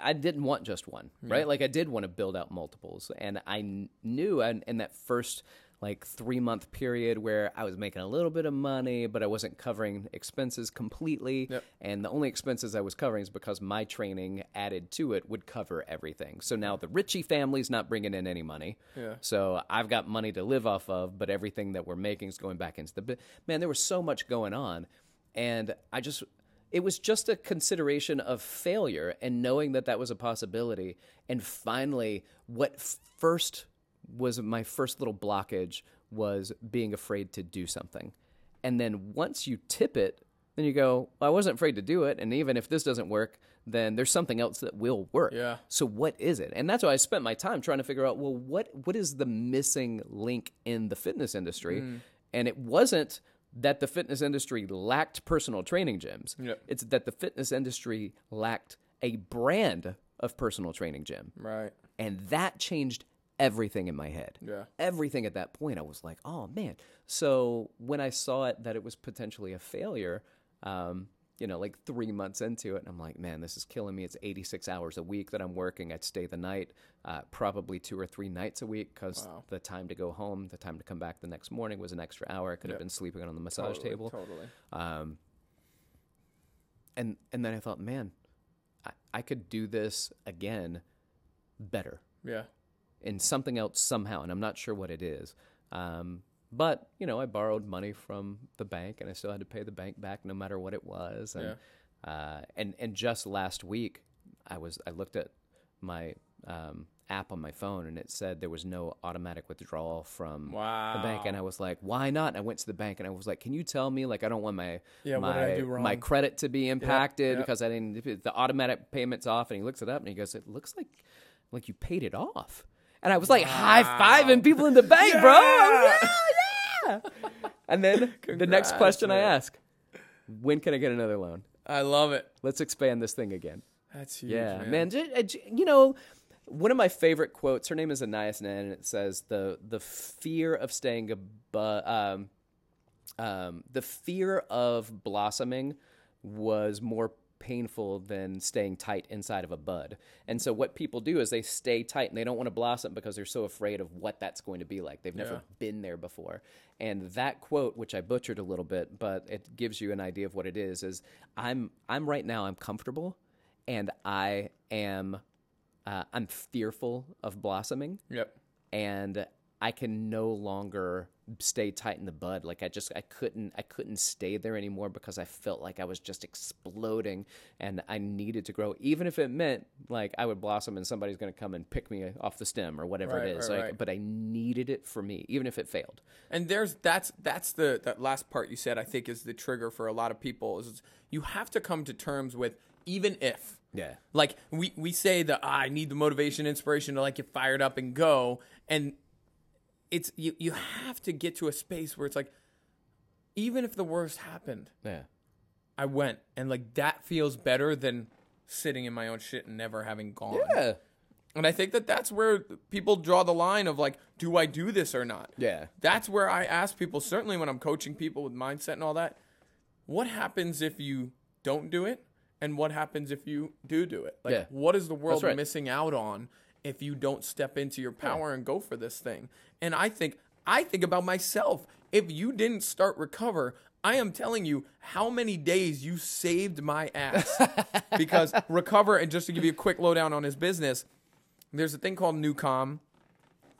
I didn't want just one, right? Like I did want to build out multiples, and I knew in, in that first like three month period where I was making a little bit of money, but I wasn't covering expenses completely. Yep. And the only expenses I was covering is because my training added to it would cover everything. So now the Ritchie family's not bringing in any money. Yeah. So I've got money to live off of, but everything that we're making is going back into the man. There was so much going on, and I just it was just a consideration of failure and knowing that that was a possibility. And finally, what first was my first little blockage was being afraid to do something, and then once you tip it, then you go, well, I wasn't afraid to do it, and even if this doesn't work. Then there's something else that will work. Yeah. So what is it? And that's why I spent my time trying to figure out, well, what what is the missing link in the fitness industry? Mm. And it wasn't that the fitness industry lacked personal training gyms. Yep. It's that the fitness industry lacked a brand of personal training gym. Right. And that changed everything in my head. Yeah. Everything at that point, I was like, oh man. So when I saw it that it was potentially a failure, um, you know, like three months into it, and I'm like, man, this is killing me. It's 86 hours a week that I'm working. I'd stay the night, uh, probably two or three nights a week because the time to go home, the time to come back the next morning was an extra hour. I could have been sleeping on the massage Totally, table. Totally. Um, and and then I thought, man, I, I could do this again better Yeah. in something else somehow, and I'm not sure what it is. Um, but you know, I borrowed money from the bank, and I still had to pay the bank back no matter what it was. And uh, and and just last week, I was I looked at my um, app on my phone, and it said there was no automatic withdrawal from the bank, and I was like, why not? And I went to the bank, and I was like, can you tell me? Like, I don't want my Yeah, my did I do my credit to be impacted yep. because I didn't the automatic payments off, and he looks it up, and he goes, it looks like like you paid it off. And I was like high fiving people in the bank, bro. I yeah, yeah. and then the next Congrats, question I man. ask: When can I get another loan? I love it. Let's expand this thing again. That's huge. Yeah, man. man. j- uh, j- You know, one of my favorite quotes. Her name is Anais Nin, and it says the the fear of staying above, um, um, the fear of blossoming was more painful than staying tight inside of a bud. And so what people do is they stay tight and they don't want to blossom because they're so afraid of what that's going to be like. They've never Yeah. been there before. And that quote, which I butchered a little bit, but it gives you an idea of what it is, is I'm I'm right now I'm comfortable and I am uh, I'm fearful of blossoming Yep. and I can no longer stay tight in the bud. Like I just I couldn't I couldn't stay there anymore because I felt like I was just exploding and I needed to grow, even if it meant like I would blossom and somebody's going to come and pick me off the stem or whatever Right, it is. right, like, right. but I needed it for me, even if it failed. And there's that's that's the that last part you said I think is the trigger for a lot of people is you have to come to terms with even if Yeah. like we we say that ah, I need the motivation inspiration to like get fired up and go and it's you you have to get to a space where it's like even if the worst happened Yeah. I went and like that feels better than sitting in my own shit and never having gone. Yeah. And I think that that's where people draw the line of like, do I do this or not? Yeah. That's where I ask people, certainly when I'm coaching people with mindset and all that, what happens if you don't do it? And what happens if you do do it? Like, Yeah. what is the world right. missing out on if you don't step into your power and go for this thing? And I think, I think about myself. If you didn't start recover, I am telling you how many days you saved my ass. because recover, and just to give you a quick lowdown on his business, there's a thing called NuCalm.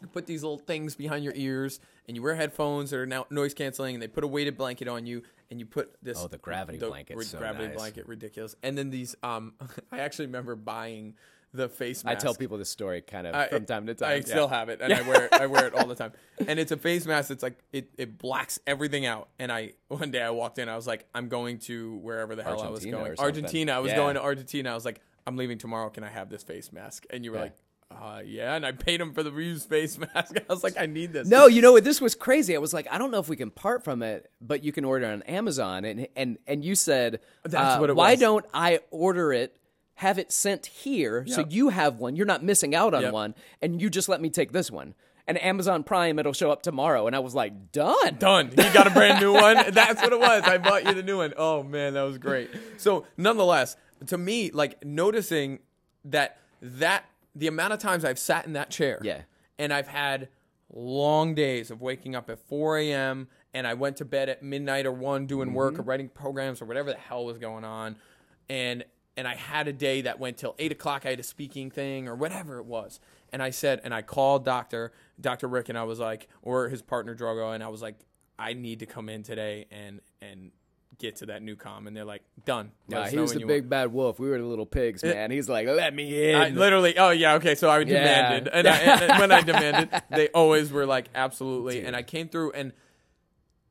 You put these little things behind your ears, and you wear headphones that are now noise canceling, and they put a weighted blanket on you, and you put this. Oh, the gravity blanket's so gravity nice. blanket, ridiculous. And then these. Um, I actually remember buying the face mask. I tell people this story kind of I- from time to time. I Yeah. still have it, and I wear it. I wear it all the time. And it's a face mask. It's like it, it blacks everything out. And I one day I walked in. I was like, I'm going to wherever the hell I was going. Argentina. I was Yeah. going to Argentina. I was like, I'm leaving tomorrow. Can I have this face mask? And you were Yeah. like, uh, yeah. And I paid him for the reused face mask. I was like, I need this. No, you know what? This was crazy. I was like, I don't know if we can part from it, but you can order on Amazon. And and and you said, That's uh, what it Why was. don't I order it? Have it sent here so you have one. You're not missing out on Yep. one, and you just let me take this one. and Amazon Prime it'll show up tomorrow. And I was like, done. Done. You got a brand new one. That's what it was. I bought you the new one. Oh man, that was great. So nonetheless, to me, like noticing that that the amount of times I've sat in that chair, Yeah. and I've had long days of waking up at 4 a.m. and I went to bed at midnight or one doing work mm-hmm. or writing programs or whatever the hell was going on, and and I had a day that went till eight o'clock. I had a speaking thing or whatever it was, and I said, and I called Doctor Doctor Rick, and I was like, or his partner Drogo, and I was like, I need to come in today and and get to that NuCalm, and they're like, done. Let Nah, he was the big want. bad wolf. We were the little pigs, eh. man. He's like, let me in. I literally, oh yeah, okay. So I Yeah. demanded, and, I, and when I demanded, they always were like, absolutely. And I came through, and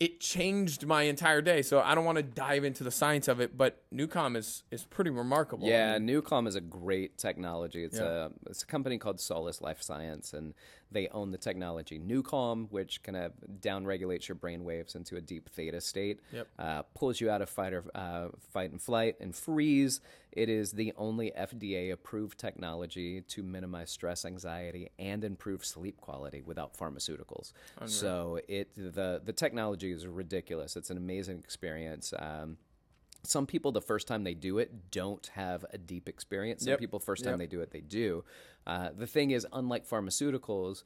it changed my entire day. So I don't want to dive into the science of it, but NuCalm is is pretty remarkable. Yeah, NuCalm is a great technology. It's Yeah. a it's a company called Solace Life Science, and they own the technology NuCalm, which kind of downregulates your brain waves into a deep theta state. Yep. Uh, pulls you out of fight or uh, fight and flight and freeze. It is the only FDA approved technology to minimize stress, anxiety, and improve sleep quality without pharmaceuticals. So it the the technology is ridiculous. It's an amazing experience. Um, some people the first time they do it don't have a deep experience some Yep. people first time Yep. they do it they do uh, the thing is unlike pharmaceuticals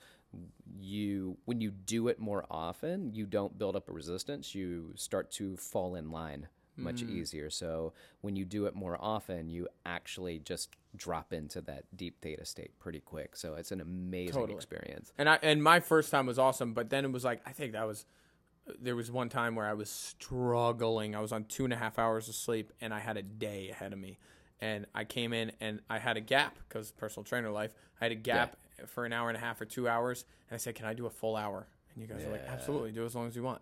you when you do it more often you don't build up a resistance you start to fall in line much Mm. easier so when you do it more often you actually just drop into that deep theta state pretty quick so it's an amazing Totally. experience And I and my first time was awesome, but then it was like I think that was there was one time where I was struggling. I was on two and a half hours of sleep, and I had a day ahead of me. And I came in and I had a gap because personal trainer life. I had a gap for an hour and a half or two hours, and I said, "Can I do a full hour?" And you guys are like, "Absolutely, do as long as you want."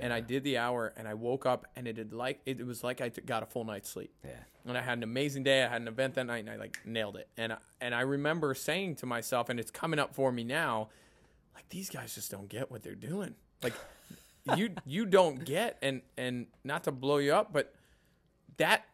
And I did the hour, and I woke up, and it had like it was like I got a full night's sleep yeah and I had an amazing day. I had an event that night, and I like nailed it. And I, and I remember saying to myself, and it's coming up for me now, like these guys just don't get what they're doing. Like you you don't get, and and not to blow you up, but that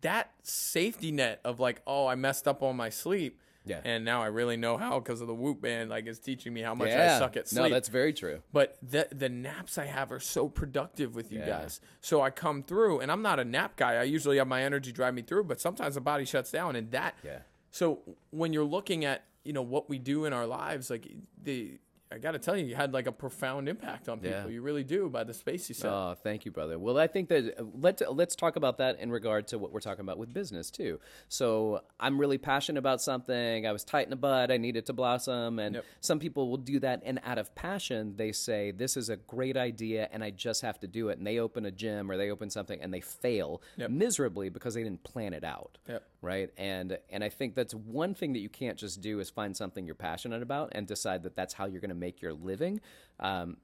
that safety net of like, oh, I messed up on my sleep. Yeah. And now I really know how because of the Whoop band. Like, it's teaching me how much yeah I suck at sleep no that's very true but the the naps I have are so productive with you Yeah. guys. So I come through, and I'm not a nap guy. I usually have my energy drive me through, but sometimes the body shuts down, and that. Yeah. So when you're looking at you know what we do in our lives, like the. I got to tell you, you had like a profound impact on people. Yeah. You really do by the space you set. Oh, thank you, brother. Well, I think that uh, let's let's talk about that in regard to what we're talking about with business too. So I'm really passionate about something. I was tight in the bud. I needed to blossom, and Yep. some people will do that. And out of passion, they say this is a great idea, and I just have to do it. And they open a gym or they open something, and they fail Yep. miserably because they didn't plan it out Yep. Right and and i think that's one thing that you can't just do is find something you're passionate about and decide that that's how you're going to make your living um,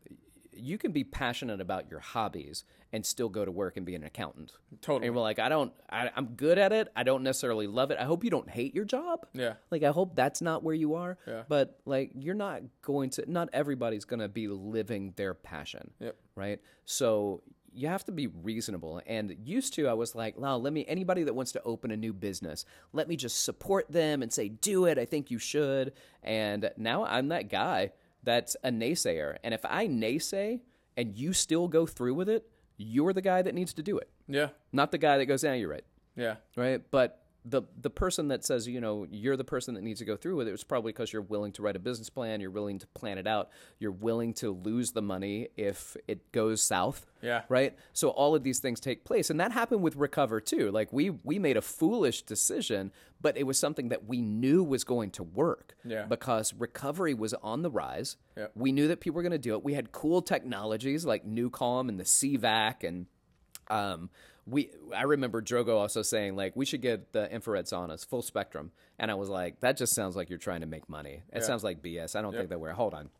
you can be passionate about your hobbies and still go to work and be an accountant Totally. and we're like i don't I, i'm good at it i don't necessarily love it i hope you don't hate your job Yeah. like i hope that's not where you are Yeah. but like you're not going to not everybody's going to be living their passion Yep. right? So you have to be reasonable. And used to, I was like, "Wow, let me anybody that wants to open a new business, let me just support them and say, do it. I think you should." And now I'm that guy that's a naysayer. And if I naysay and you still go through with it, you're the guy that needs to do it, Yeah. not the guy that goes, "Yeah, you're right." Yeah. right? But the the person that says, you know, you're the person that needs to go through with it, it's probably because you're willing to write a business plan, you're willing to plan it out, you're willing to lose the money if it goes south. Yeah. Right? So all of these things take place. And that happened with Recover too. Like we we made a foolish decision, but it was something that we knew was going to work. Yeah. Because recovery was on the rise. Yep. We knew that people were going to do it. We had cool technologies like NuCalm and the CVAC and um, we I remember Drogo also saying like we should get the infrared saunas full spectrum, and I was like that just sounds like you're trying to make money. It sounds like BS. I don't think that we're. Hold on,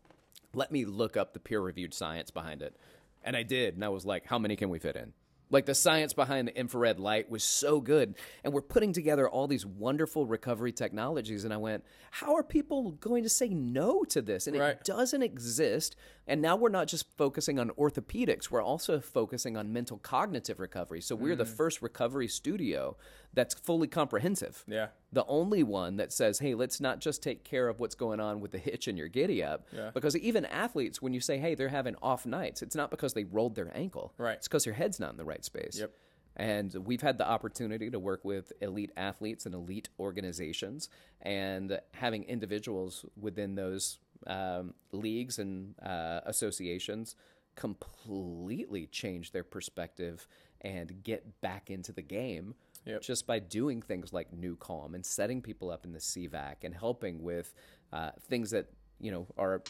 let me look up the peer reviewed science behind it, and I did, and I was like, how many can we fit in? Like the science behind the infrared light was so good, and we're putting together all these wonderful recovery technologies. And I went, how are people going to say no to this? And Right. it doesn't exist. And now we're not just focusing on orthopedics, we're also focusing on mental cognitive recovery. So we're the Mm. first recovery studio that's fully comprehensive. Yeah. The only one that says, hey, let's not just take care of what's going on with the hitch and your giddy up. Yeah. Because even athletes, when you say, hey, they're having off nights, it's not because they rolled their ankle. Right. It's because their head's not in the right space. Yep. And we've had the opportunity to work with elite athletes and elite organizations and having individuals within those um, leagues and uh, associations completely change their perspective and get back into the game Yep. just by doing things like NuCalm and setting people up in the CVAC and helping with uh, things that you know are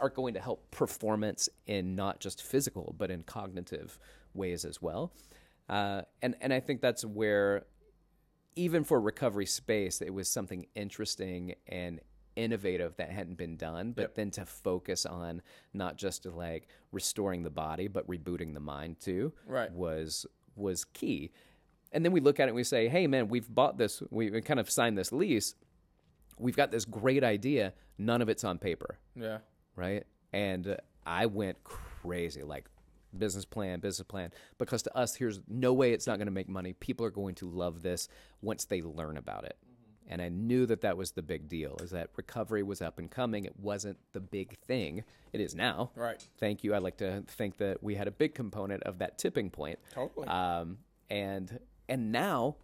are going to help performance in not just physical but in cognitive ways as well. Uh, and and I think that's where even for recovery space, it was something interesting and innovative that hadn't been done. But Yep. then to focus on not just like restoring the body but rebooting the mind too, Right. was was key. And then we look at it and we say, "Hey, man, we've bought this. We kind of signed this lease. We've got this great idea. None of it's on paper." Yeah. right? And I went crazy, like business plan, business plan, because to us, here's no way it's not going to make money. People are going to love this once they learn about it. And I knew that that was the big deal, is that recovery was up and coming. It wasn't the big thing. It is now. Right. Thank you. I'd like to think that we had a big component of that tipping point. Totally. Um, and and now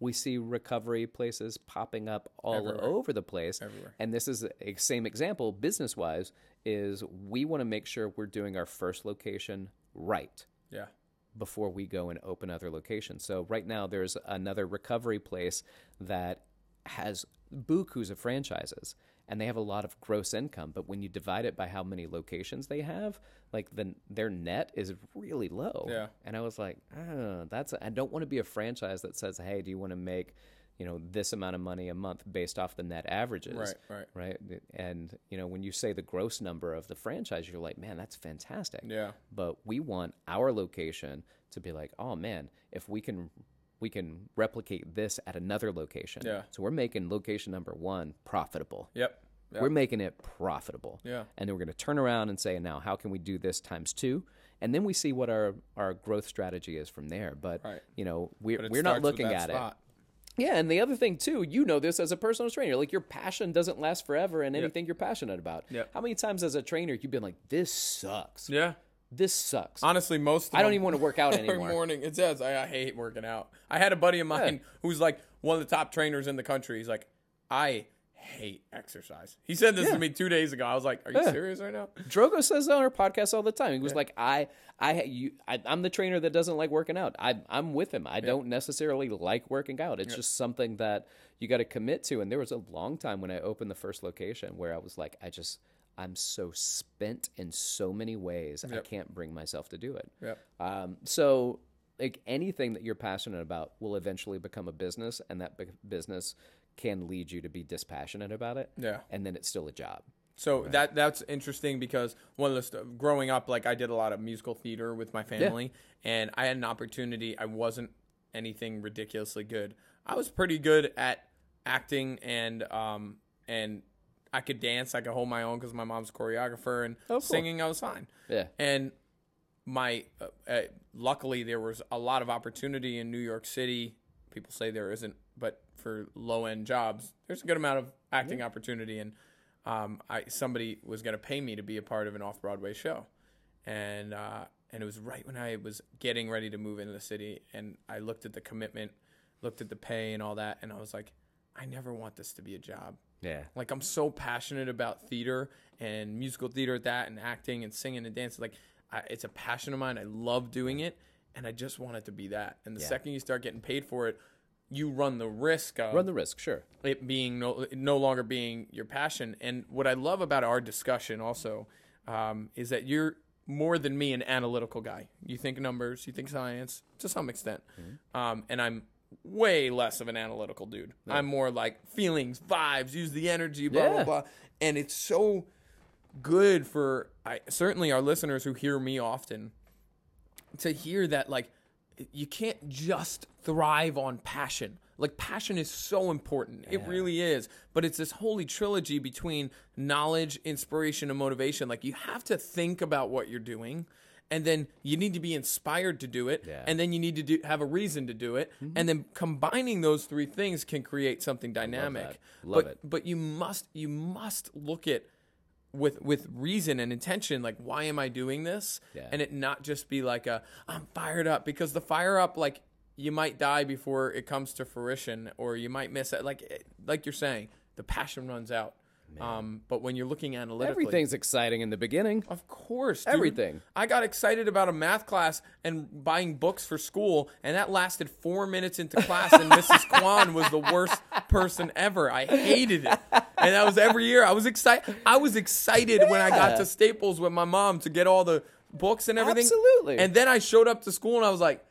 we see recovery places popping up all Everywhere. over the place. Everywhere. And this is a same example, business wise, is we want to make sure we're doing our first location right yeah. before we go and open other locations. So right now there's another recovery place that has bukus of franchises and they have a lot of gross income, but when you divide it by how many locations they have, like the their net is really low. Yeah. And I was like, oh, that's I don't want to be a franchise that says, "Hey, do you want to make, you know, this amount of money a month based off the net averages?" Right, right. Right? And you know, when you say the gross number of the franchise, you're like, "Man, that's fantastic." Yeah. but we want our location to be like, oh man, if we can we can replicate this at another location. Yeah. So we're making location number one profitable. Yep. Yep. We're making it profitable. Yeah. And then we're going to turn around and say, now how can we do this times two? And then we see what our, our growth strategy is from there. But Right. you know, we're we're not looking at spot. it. Yeah, and the other thing too, you know this as a personal trainer, like your passion doesn't last forever in anything you're passionate about. Yep. How many times as a trainer you've been like, this sucks. Yeah. This sucks. Honestly, most of I don't even want to work out every anymore. morning. It says I, I hate working out. I had a buddy of mine who's like one of the top trainers in the country. He's like, I hate exercise. He said this Yeah. to me two days ago. I was like, Are you Yeah. serious right now? Drogo says that on our podcast all the time. He was like, I, I, you, I, I'm the trainer that doesn't like working out. I, I'm with him. I don't necessarily like working out. It's just something that you got to commit to. And there was a long time when I opened the first location where I was like, I just, I'm so spent in so many ways. I can't bring myself to do it. Yep. Um, so, like anything that you're passionate about will eventually become a business, and that bu- business can lead you to be dispassionate about it. Yeah. And then it's still a job. So that that's interesting because one of the st- growing up, like I did a lot of musical theater with my family, and I had an opportunity. I wasn't anything ridiculously good. I was pretty good at acting and um and I could dance. I could hold my own because my mom's a choreographer and Oh, cool. singing. I was fine. Yeah. And my uh, uh, luckily there was a lot of opportunity in New York City. People say there isn't, but for low end jobs, there's a good amount of acting opportunity. And um, I somebody was going to pay me to be a part of an off Broadway show, and uh, and it was right when I was getting ready to move into the city, and I looked at the commitment, looked at the pay and all that, and I was like, I never want this to be a job. Yeah. Like I'm so passionate about theater and musical theater at that, and acting and singing and dancing. Like I, it's a passion of mine. I love doing it, and I just want it to be that. And the Yeah. second you start getting paid for it, you run the risk of Run the risk, sure. it being no, no longer being your passion. And what I love about our discussion also um, is that you're more than me an analytical guy. You think numbers, you think science to some extent, um, and I'm way less of an analytical dude. I'm more like feelings, vibes, use the energy, blah blah Yeah. blah. And it's so good for I, certainly our listeners who hear me often to hear that like you can't just thrive on passion. Like passion is so important. It really is. But it's this holy trilogy between knowledge, inspiration, and motivation. Like you have to think about what you're doing. And then you need to be inspired to do it, Yeah. and then you need to do, have a reason to do it, mm-hmm. and then combining those three things can create something dynamic. that. Love but it. but you must you must look at with with reason and intention like why am i doing this Yeah. and it not just be like a i'm fired up because the fire up like you might die before it comes to fruition or you might miss it like eh, like you're saying the passion runs out um but when you're looking analytically Everything's exciting in the beginning. of course, dude. Everything. I got excited about a math class and buying books for school, and that lasted four minutes into class. And Mrs. Kwan was the worst person ever. I hated it, and that was every year. I was excited. I was excited when I got to Staples with my mom to get all the books and everything. Absolutely. And then I showed up to school, and I was like,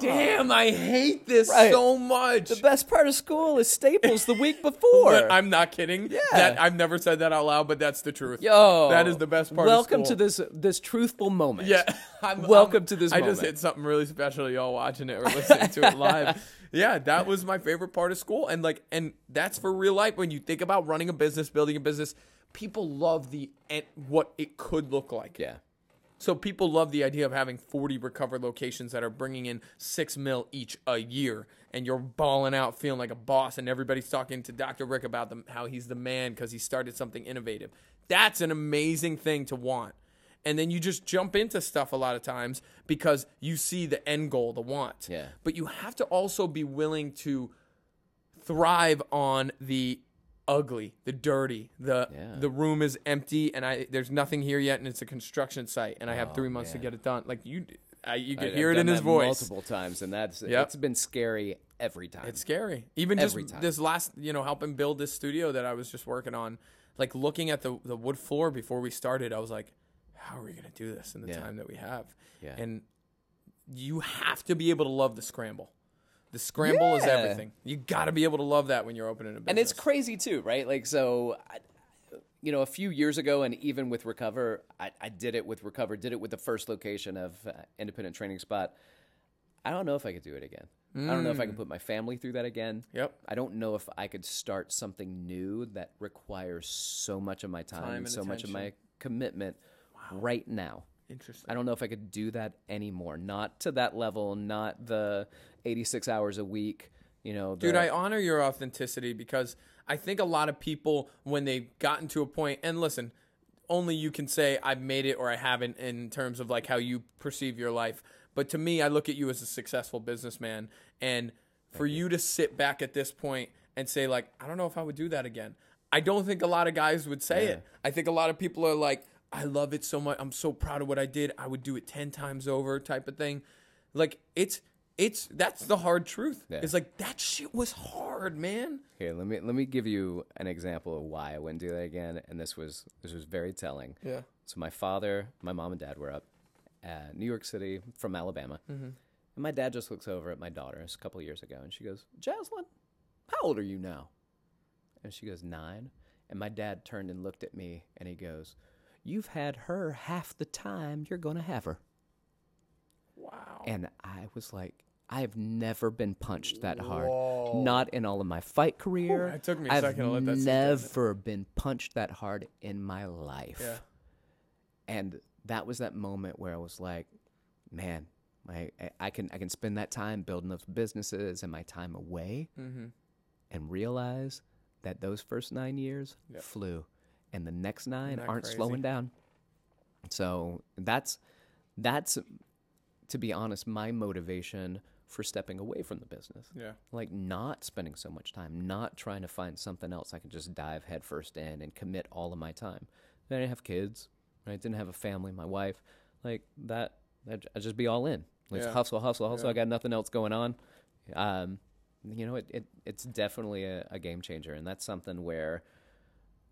"Damn, I hate this Right. so much." The best part of school is Staples the week before. But I'm not kidding. Yeah. That I've never said that out loud, but that's the truth. Yo, that is the best part. of school. Welcome school. to this this truthful moment. Yeah. I'm, Welcome I'm- to this I just hit something really special y'all watching it or listening to it live. Yeah, that was my favorite part of school. And like and that's for real life when you think about running a business, building a business, people love the and what it could look like. yeah. So people love the idea of having 40 recovered locations that are bringing in 6 mil each a year and you're balling out feeling like a boss and everybody's talking to Dr. Rick about them how he's the man cuz he started something innovative. That's an amazing thing to want. And then you just jump into stuff a lot of times because you see the end goal, the want. Yeah. But you have to also be willing to thrive on the ugly, the dirty, the Yeah. the room is empty and I there's nothing here yet and it's a construction site and I have Oh, three months to get it done. Like you, I, you I- hear I've it in his voice. multiple times, and that's Yep. it's been scary every time. It's scary. Even just time. this last, you know, helping build this studio that I was just working on, like looking at the the wood floor before we started, I was like, how are we gonna do this in the Yeah. time that we have? Yeah. And you have to be able to love the scramble. The scramble is everything. You got to be able to love that when you're opening a business. and it's crazy too, right? Like so, I, you know, a few years ago, and even with Recover, I, I did it with Recover, did it with the first location of uh, Independent Training Spot. I don't know if I could do it again. I don't know if I Mm. can put my family through that again. Yep. I don't know if I could start something new that requires so much of my time, Time and so much of my attention. commitment right now. Interesting. I don't know if I could do that anymore. Not to that level, not the 86 hours a week, you know. Dude, I honor your authenticity because I think a lot of people, when they've gotten to a point, and listen, only you can say I've made it or I haven't in terms of like how you perceive your life. But to me, I look at you as a successful businessman, and for you to sit back at this point and say like, I don't know if I would do that again. I don't think a lot of guys would say it. I think a lot of people are like, I love it so much. I'm so proud of what I did. I would do it 10 times over type of thing. Like it's it's that's the hard truth. Yeah. It's like that shit was hard, man. Here, let me let me give you an example of why I wouldn't do that again, and this was this was very telling. Yeah. So my father, my mom, and dad were up at New York City from Alabama, Mm-hmm. and my dad just looks over at my daughter. It's a couple years ago, and she goes, "Jaslyn, how old are you now?" And she goes, nine. And my dad turned and looked at me, and he goes, "You've had her half the time you're gonna have her." Wow. And I was like, I have never been punched that hard. Whoa. Not in all of my fight career. it took me a I've second to let that sink in. never been punched that hard in my life. Yeah. And that was that moment where I was like, man, I, I- can I can spend that time building those businesses and my time away Mm-hmm. and realize that those first nine years flew and the next nine aren't crazy? slowing down. So that's that's to be honest, my motivation for stepping away from the business. Yeah. Like not spending so much time, not trying to find something else I can just dive headfirst in and commit all of my time. I didn't have kids, I didn't have a family, my wife, like that. I'd, I'd just be all in. Let's Yeah. hustle, hustle, hustle. I got nothing else going on. Um, you know, it, it it's definitely a, a game changer, and that's something where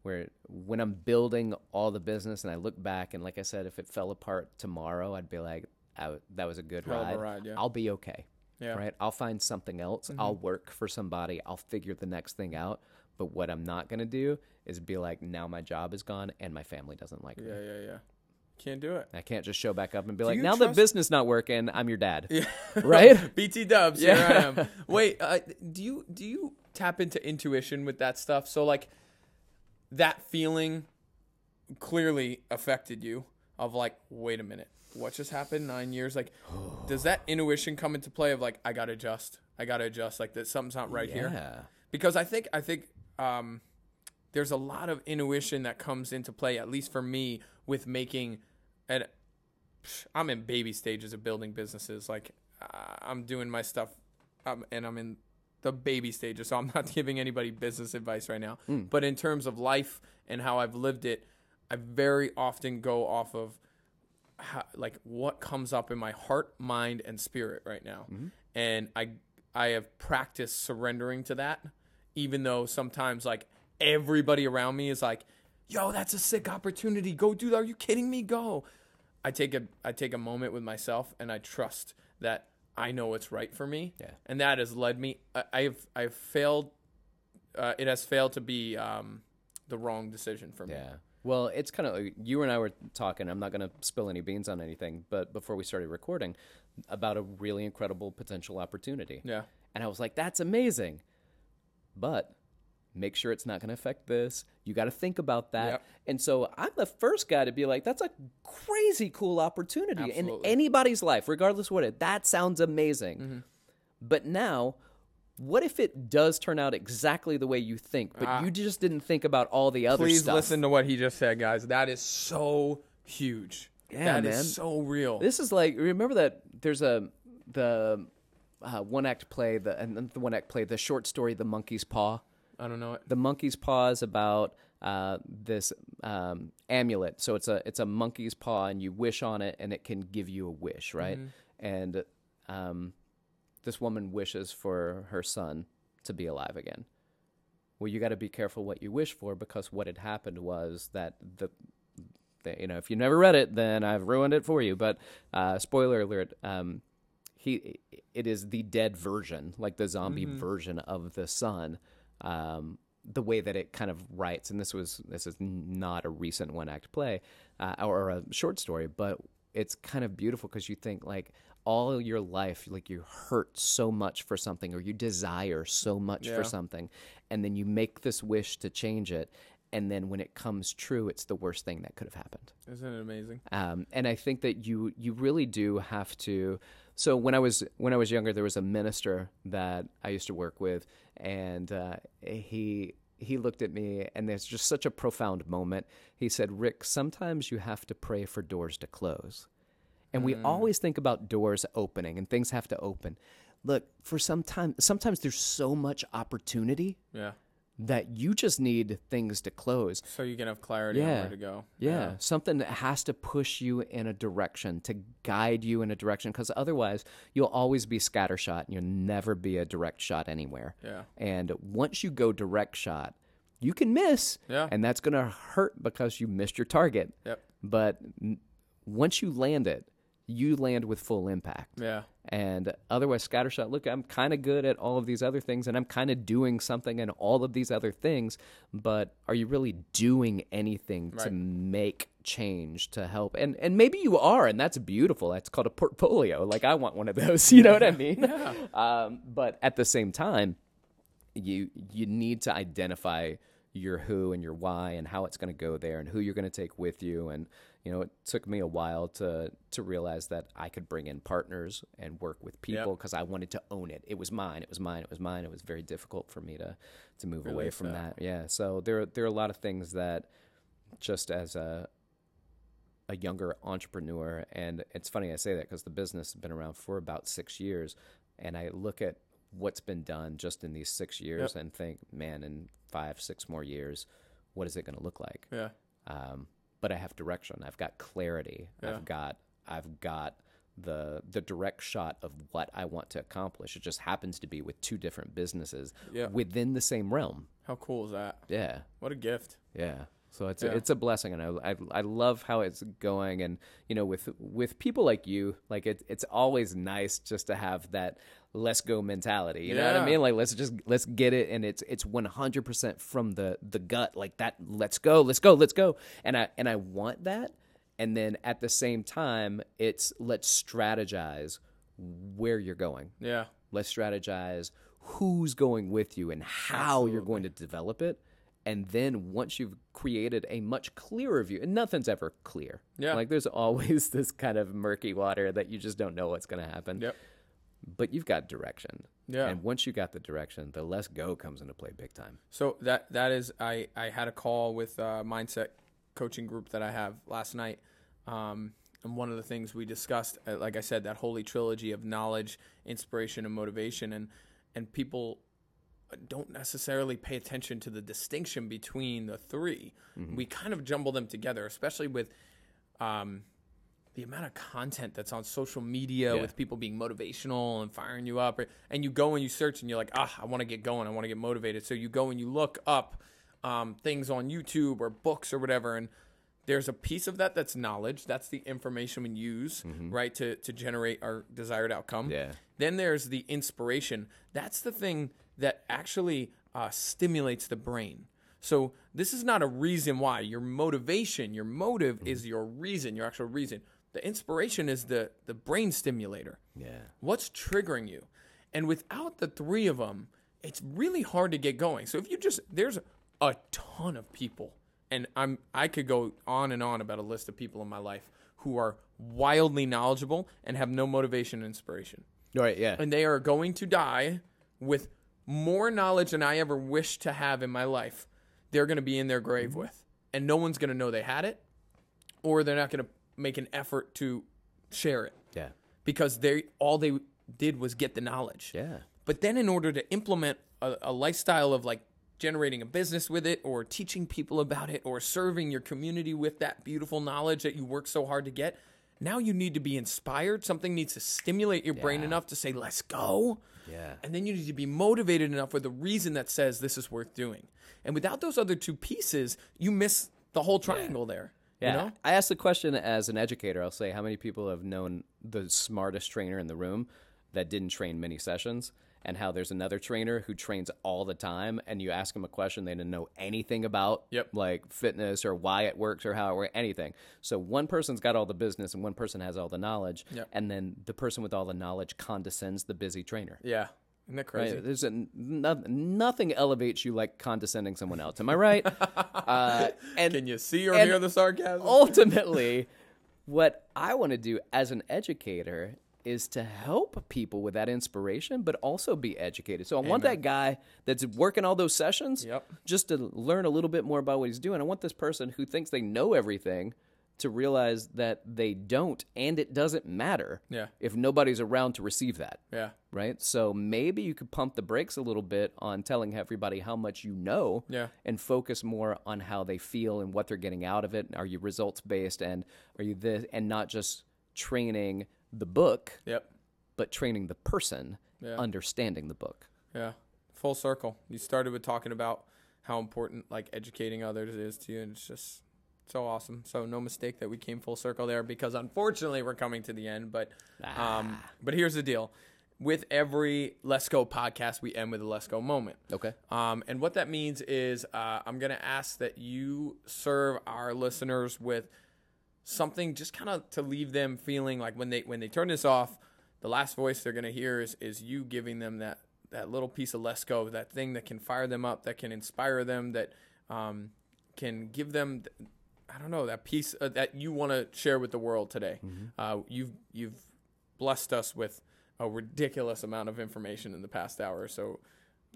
where when I'm building all the business and I look back and like I said, if it fell apart tomorrow, I'd be like, I that was a good Hell of a ride. ride, yeah. I'll be okay. Yeah. Mm-hmm. Right. I'll find something else. I'll work for somebody. I'll figure the next thing out. But what I'm not gonna do is be like, now my job is gone and my family doesn't like me. Yeah, yeah, yeah. Can't do it. I can't just show back up and be like, now trust- business not working, I'm your dad. Yeah. Right? BT Dubs, here I am. Wait, uh, do you do you tap into intuition with that stuff? So like that feeling clearly affected you of like, wait a minute, what just happened? Nine years, like, does that intuition come into play of like, I gotta adjust, I gotta adjust, like that something's not right here? Yeah. because I think I think um, there's a lot of intuition that comes into play, at least for me, with making. And I'm in baby stages of building businesses. Like I'm doing my stuff, um, and I'm in the baby stages. So I'm not giving anybody business advice right now. But in terms of life and how I've lived it, I very often go off of how, like what comes up in my heart, mind, and spirit right now. And I I have practiced surrendering to that, even though sometimes like everybody around me is like, "Yo, that's a sick opportunity. Go do that. Are you kidding me? Go." I take a I take a moment with myself and I trust that I know what's right for me. Yeah. And that has led me. I, I've I've failed. Uh, it has failed to be um, the wrong decision for me. Yeah. Well, it's kind of like you and I were talking. I'm not going to spill any beans on anything, but before we started recording, about a really incredible potential opportunity. Yeah. And I was like, that's amazing. But make sure it's not going to affect this. You got to think about that. Yep. And so I'm the first guy to be like, that's a crazy cool opportunity in anybody's life, regardless of what it. That sounds amazing. Mm-hmm. But now, what if it does turn out exactly the way you think, but you just didn't think about all the other Ah. Please stuff? listen to what he just said, guys. That is so huge. Yeah, That is man. so real. This is like remember that there's a the uh, one act play the and the one act play the short story The Monkey's Paw. I don't know it. The Monkey's Paw is about uh, this um, amulet. So it's a it's a monkey's paw, and you wish on it, and it can give you a wish, right? And um, this woman wishes for her son to be alive again. Well, you got to be careful what you wish for because what had happened was that the, the you know if you never read it, then I've ruined it for you. But uh, spoiler alert. Um, he it is the dead version, like the zombie version of the son. Um, the way that it kind of writes, and this was this is not a recent one act play uh, or a short story, but it's kind of beautiful because you think like all your life, like you hurt so much for something or you desire so much Yeah. for something, and then you make this wish to change it, and then when it comes true, it's the worst thing that could have happened. Isn't it amazing? Um, and I think that you you really do have to. So when I was when I was younger, there was a minister that I used to work with, and uh, he he looked at me, and there's just such a profound moment. He said, "Rick, sometimes you have to pray for doors to close." And we mm. always think about doors opening and things have to open. Look, for some time, sometimes there's so much opportunity Yeah. that you just need things to close. So you can have clarity on where to go. Yeah, something that has to push you in a direction, to guide you in a direction, because otherwise you'll always be scattershot and you'll never be a direct shot anywhere. Yeah. And once you go direct shot, you can miss, Yeah. and that's going to hurt because you missed your target. Yep. But once you land it, you land with full impact. Yeah. And otherwise, scattershot, look, I'm kind of good at all of these other things and I'm kind of doing something in all of these other things, but are you really doing anything to make change to help? And and maybe you are, and that's beautiful. That's called a portfolio. Like I want one of those, you know what I mean? um, but at the same time, you you need to identify your who and your why and how it's going to go there and who you're going to take with you. And you know it took me a while to to realize that I could bring in partners and work with people because I wanted to own it. It was mine it was mine it was mine. It was very difficult for me to to move away from that. that. Yeah so there there are a lot of things that just as a a younger entrepreneur and it's funny I say that because the business has been around for about 6 years and I look at what's been done just in these 6 years and think man in 5 6 more years what is it going to look like Yeah. um, but I have direction. I've got clarity. Yeah. I've got I've got the the direct shot of what I want to accomplish. It just happens to be with two different businesses Yeah. within the same realm. How cool is that? Yeah, What a gift. yeah. So it's Yeah. a, it's a blessing, and I, I I love how it's going. And you know, with with people like you, like it, it's always nice just to have that let's go mentality. You know what I Yeah. mean? Like let's just let's get it, and it's it's one hundred percent from the the gut, like that. Let's go, let's go, let's go. And I and I want that. and then at the same time, it's let's strategize where you're going. Yeah. Let's strategize who's going with you and how you're going to develop it. And then once you've created a much clearer view, and nothing's ever clear. Yeah. Like there's always this kind of murky water that you just don't know what's going to happen. Yep. But you've got direction. Yeah. And once you got the direction, the let's go comes into play big time. So that that is I I had a call with a mindset coaching group that I have last night, um, and one of the things we discussed, uh, like I said, that holy trilogy of knowledge, inspiration, and motivation, and and people don't necessarily pay attention to the distinction between the 3 We kind of jumble them together, especially with. Um, the amount of content that's on social media Yeah. with people being motivational and firing you up, and you go and you search and you're like, ah, I want to get going, I want to get motivated. So you go and you look up um, things on YouTube or books or whatever, and there's a piece of that that's knowledge. That's the information we use, right, to to generate our desired outcome. Yeah. Then there's the inspiration. That's the thing that actually uh, stimulates the brain. So this is not a reason why. Your motivation, your motive is your reason, your actual reason. The inspiration is the the brain stimulator. Yeah. What's triggering you? And without the three of them, it's really hard to get going. So if you just there's a ton of people and I'm I could go on and on about a list of people in my life who are wildly knowledgeable and have no motivation and inspiration. Right. Yeah. And they are going to die with more knowledge than I ever wished to have in my life. They're going to be in their grave mm-hmm. with. And no one's going to know they had it or they're not going to make an effort to share it yeah. because they all they did was get the knowledge. Yeah. But then in order to implement a, a lifestyle of like generating a business with it or teaching people about it or serving your community with that beautiful knowledge that you work so hard to get, now you need to be inspired. Something needs to stimulate your brain enough to say, let's go. Yeah. And then you need to be motivated enough with a reason that says this is worth doing. And without those other two pieces, you miss the whole triangle there. Yeah. You know? I asked the question as an educator. I'll say, how many people have known the smartest trainer in the room that didn't train many sessions? And how there's another trainer who trains all the time, and you ask them a question, they didn't know anything about Yep. like fitness or why it works or how it works, anything. So one person's got all the business, and one person has all the knowledge, Yep. and then the person with all the knowledge condescends the busy trainer. Yeah. Isn't that crazy? Right? There's a, no, nothing elevates you like condescending someone else. Am I right? uh, and Can you see or hear the sarcasm? ultimately, what I want to do as an educator is to help people with that inspiration, but also be educated. So I want that guy that's working all those sessions Yep. just to learn a little bit more about what he's doing. I want this person who thinks they know everything to realize that they don't, and it doesn't matter Yeah. if nobody's around to receive that Yeah. right? So maybe you could pump the brakes a little bit on telling everybody how much you know Yeah. and focus more on how they feel and what they're getting out of it. Are you results based and are you this and not just training the book, Yep. but training the person Yeah. understanding the book. Yeah, full circle. You started with talking about how important like educating others is to you, and it's just so awesome. So no mistake that we came full circle there because unfortunately we're coming to the end. But um, but here's the deal: with every Let's Go podcast, we end with a Let's Go moment. Okay. Um, and what that means is uh, I'm going to ask that you serve our listeners with something just kind of to leave them feeling like when they when they turn this off, the last voice they're going to hear is is you giving them that that little piece of let's go, that thing that can fire them up, that can inspire them, that um, can give them. th- I don't know that piece uh, that you want to share with the world today. Uh, you've you've blessed us with a ridiculous amount of information in the past hour. So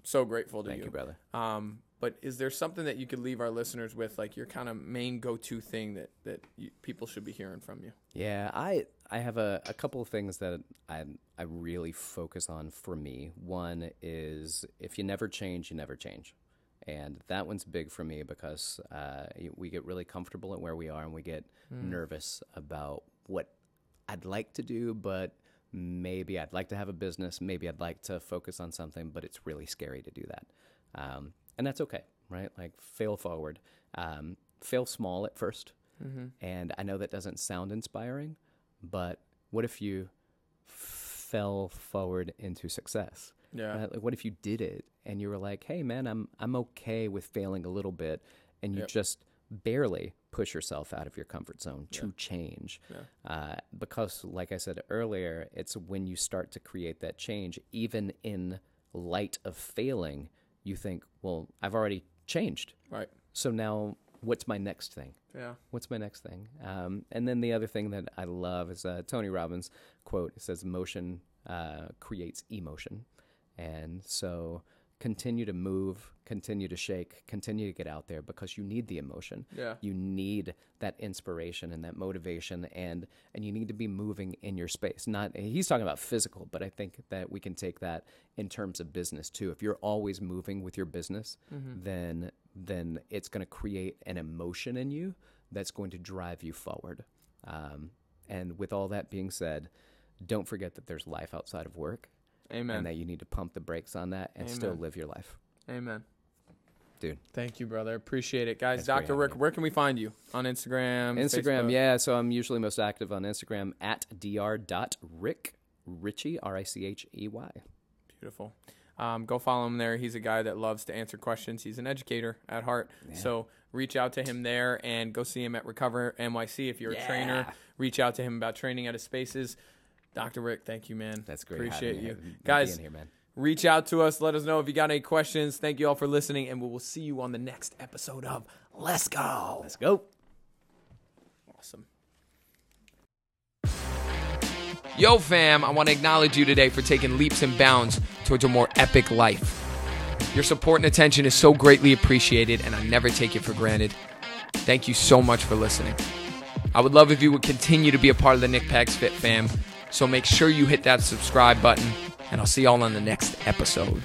so grateful to Thank you, brother. um, but is there something that you could leave our listeners with, like your kind of main go-to thing that that you, people should be hearing from you? Yeah, I I have a, a couple of things that I I really focus on for me. One is if you never change, you never change, and that one's big for me because uh, we get really comfortable at where we are, and we get nervous about what I'd like to do, but maybe I'd like to have a business, maybe I'd like to focus on something, but it's really scary to do that, um, and that's okay, right? Like fail forward, um, fail small at 1st and I know that doesn't sound inspiring, but what if you fell forward into success? Yeah. Like, what if you did it and you were like, "Hey, man, I'm I'm okay with failing a little bit," and you Yep. just barely push yourself out of your comfort zone to change. Uh, because, like I said earlier, it's when you start to create that change, even in light of failing, you think, well, I've already changed. Right. So now what's my next thing? Yeah. What's my next thing? Um, and then the other thing that I love is uh, Tony Robbins' quote. It says, "Motion uh, creates emotion," and so continue to move, continue to shake, continue to get out there because you need the emotion. Yeah. You need that inspiration and that motivation, and and you need to be moving in your space. Not he's talking about physical, but I think that we can take that in terms of business too. If you're always moving with your business, then then it's going to create an emotion in you that's going to drive you forward. Um, and with all that being said, don't forget that there's life outside of work Amen. and that you need to pump the brakes on that and still live your life. Amen. Dude. Thank you, brother. Appreciate it, guys. That's Dr. Rick, where can we find you on Instagram? Instagram, Facebook? yeah. So I'm usually most active on Instagram at dr.rick Richey, R I C H E Y. Beautiful. Um, go follow him there. He's a guy that loves to answer questions. He's an educator at heart. So reach out to him there and go see him at Recover NYC. If you're a trainer, reach out to him about training at his spaces. Dr. Rick, thank you, man. That's great. Appreciate you. me- Guys, here, man. reach out to us. Let us know if you got any questions. Thank you all for listening, and we will see you on the next episode of Let's Go. Let's go. Awesome. Yo, fam, I want to acknowledge you today for taking leaps and bounds towards a more epic life. Your support and attention is so greatly appreciated, and I never take it for granted. Thank you so much for listening. I would love if you would continue to be a part of the Nick Pags Fit fam, so make sure you hit that subscribe button, and I'll see y'all on the next episode.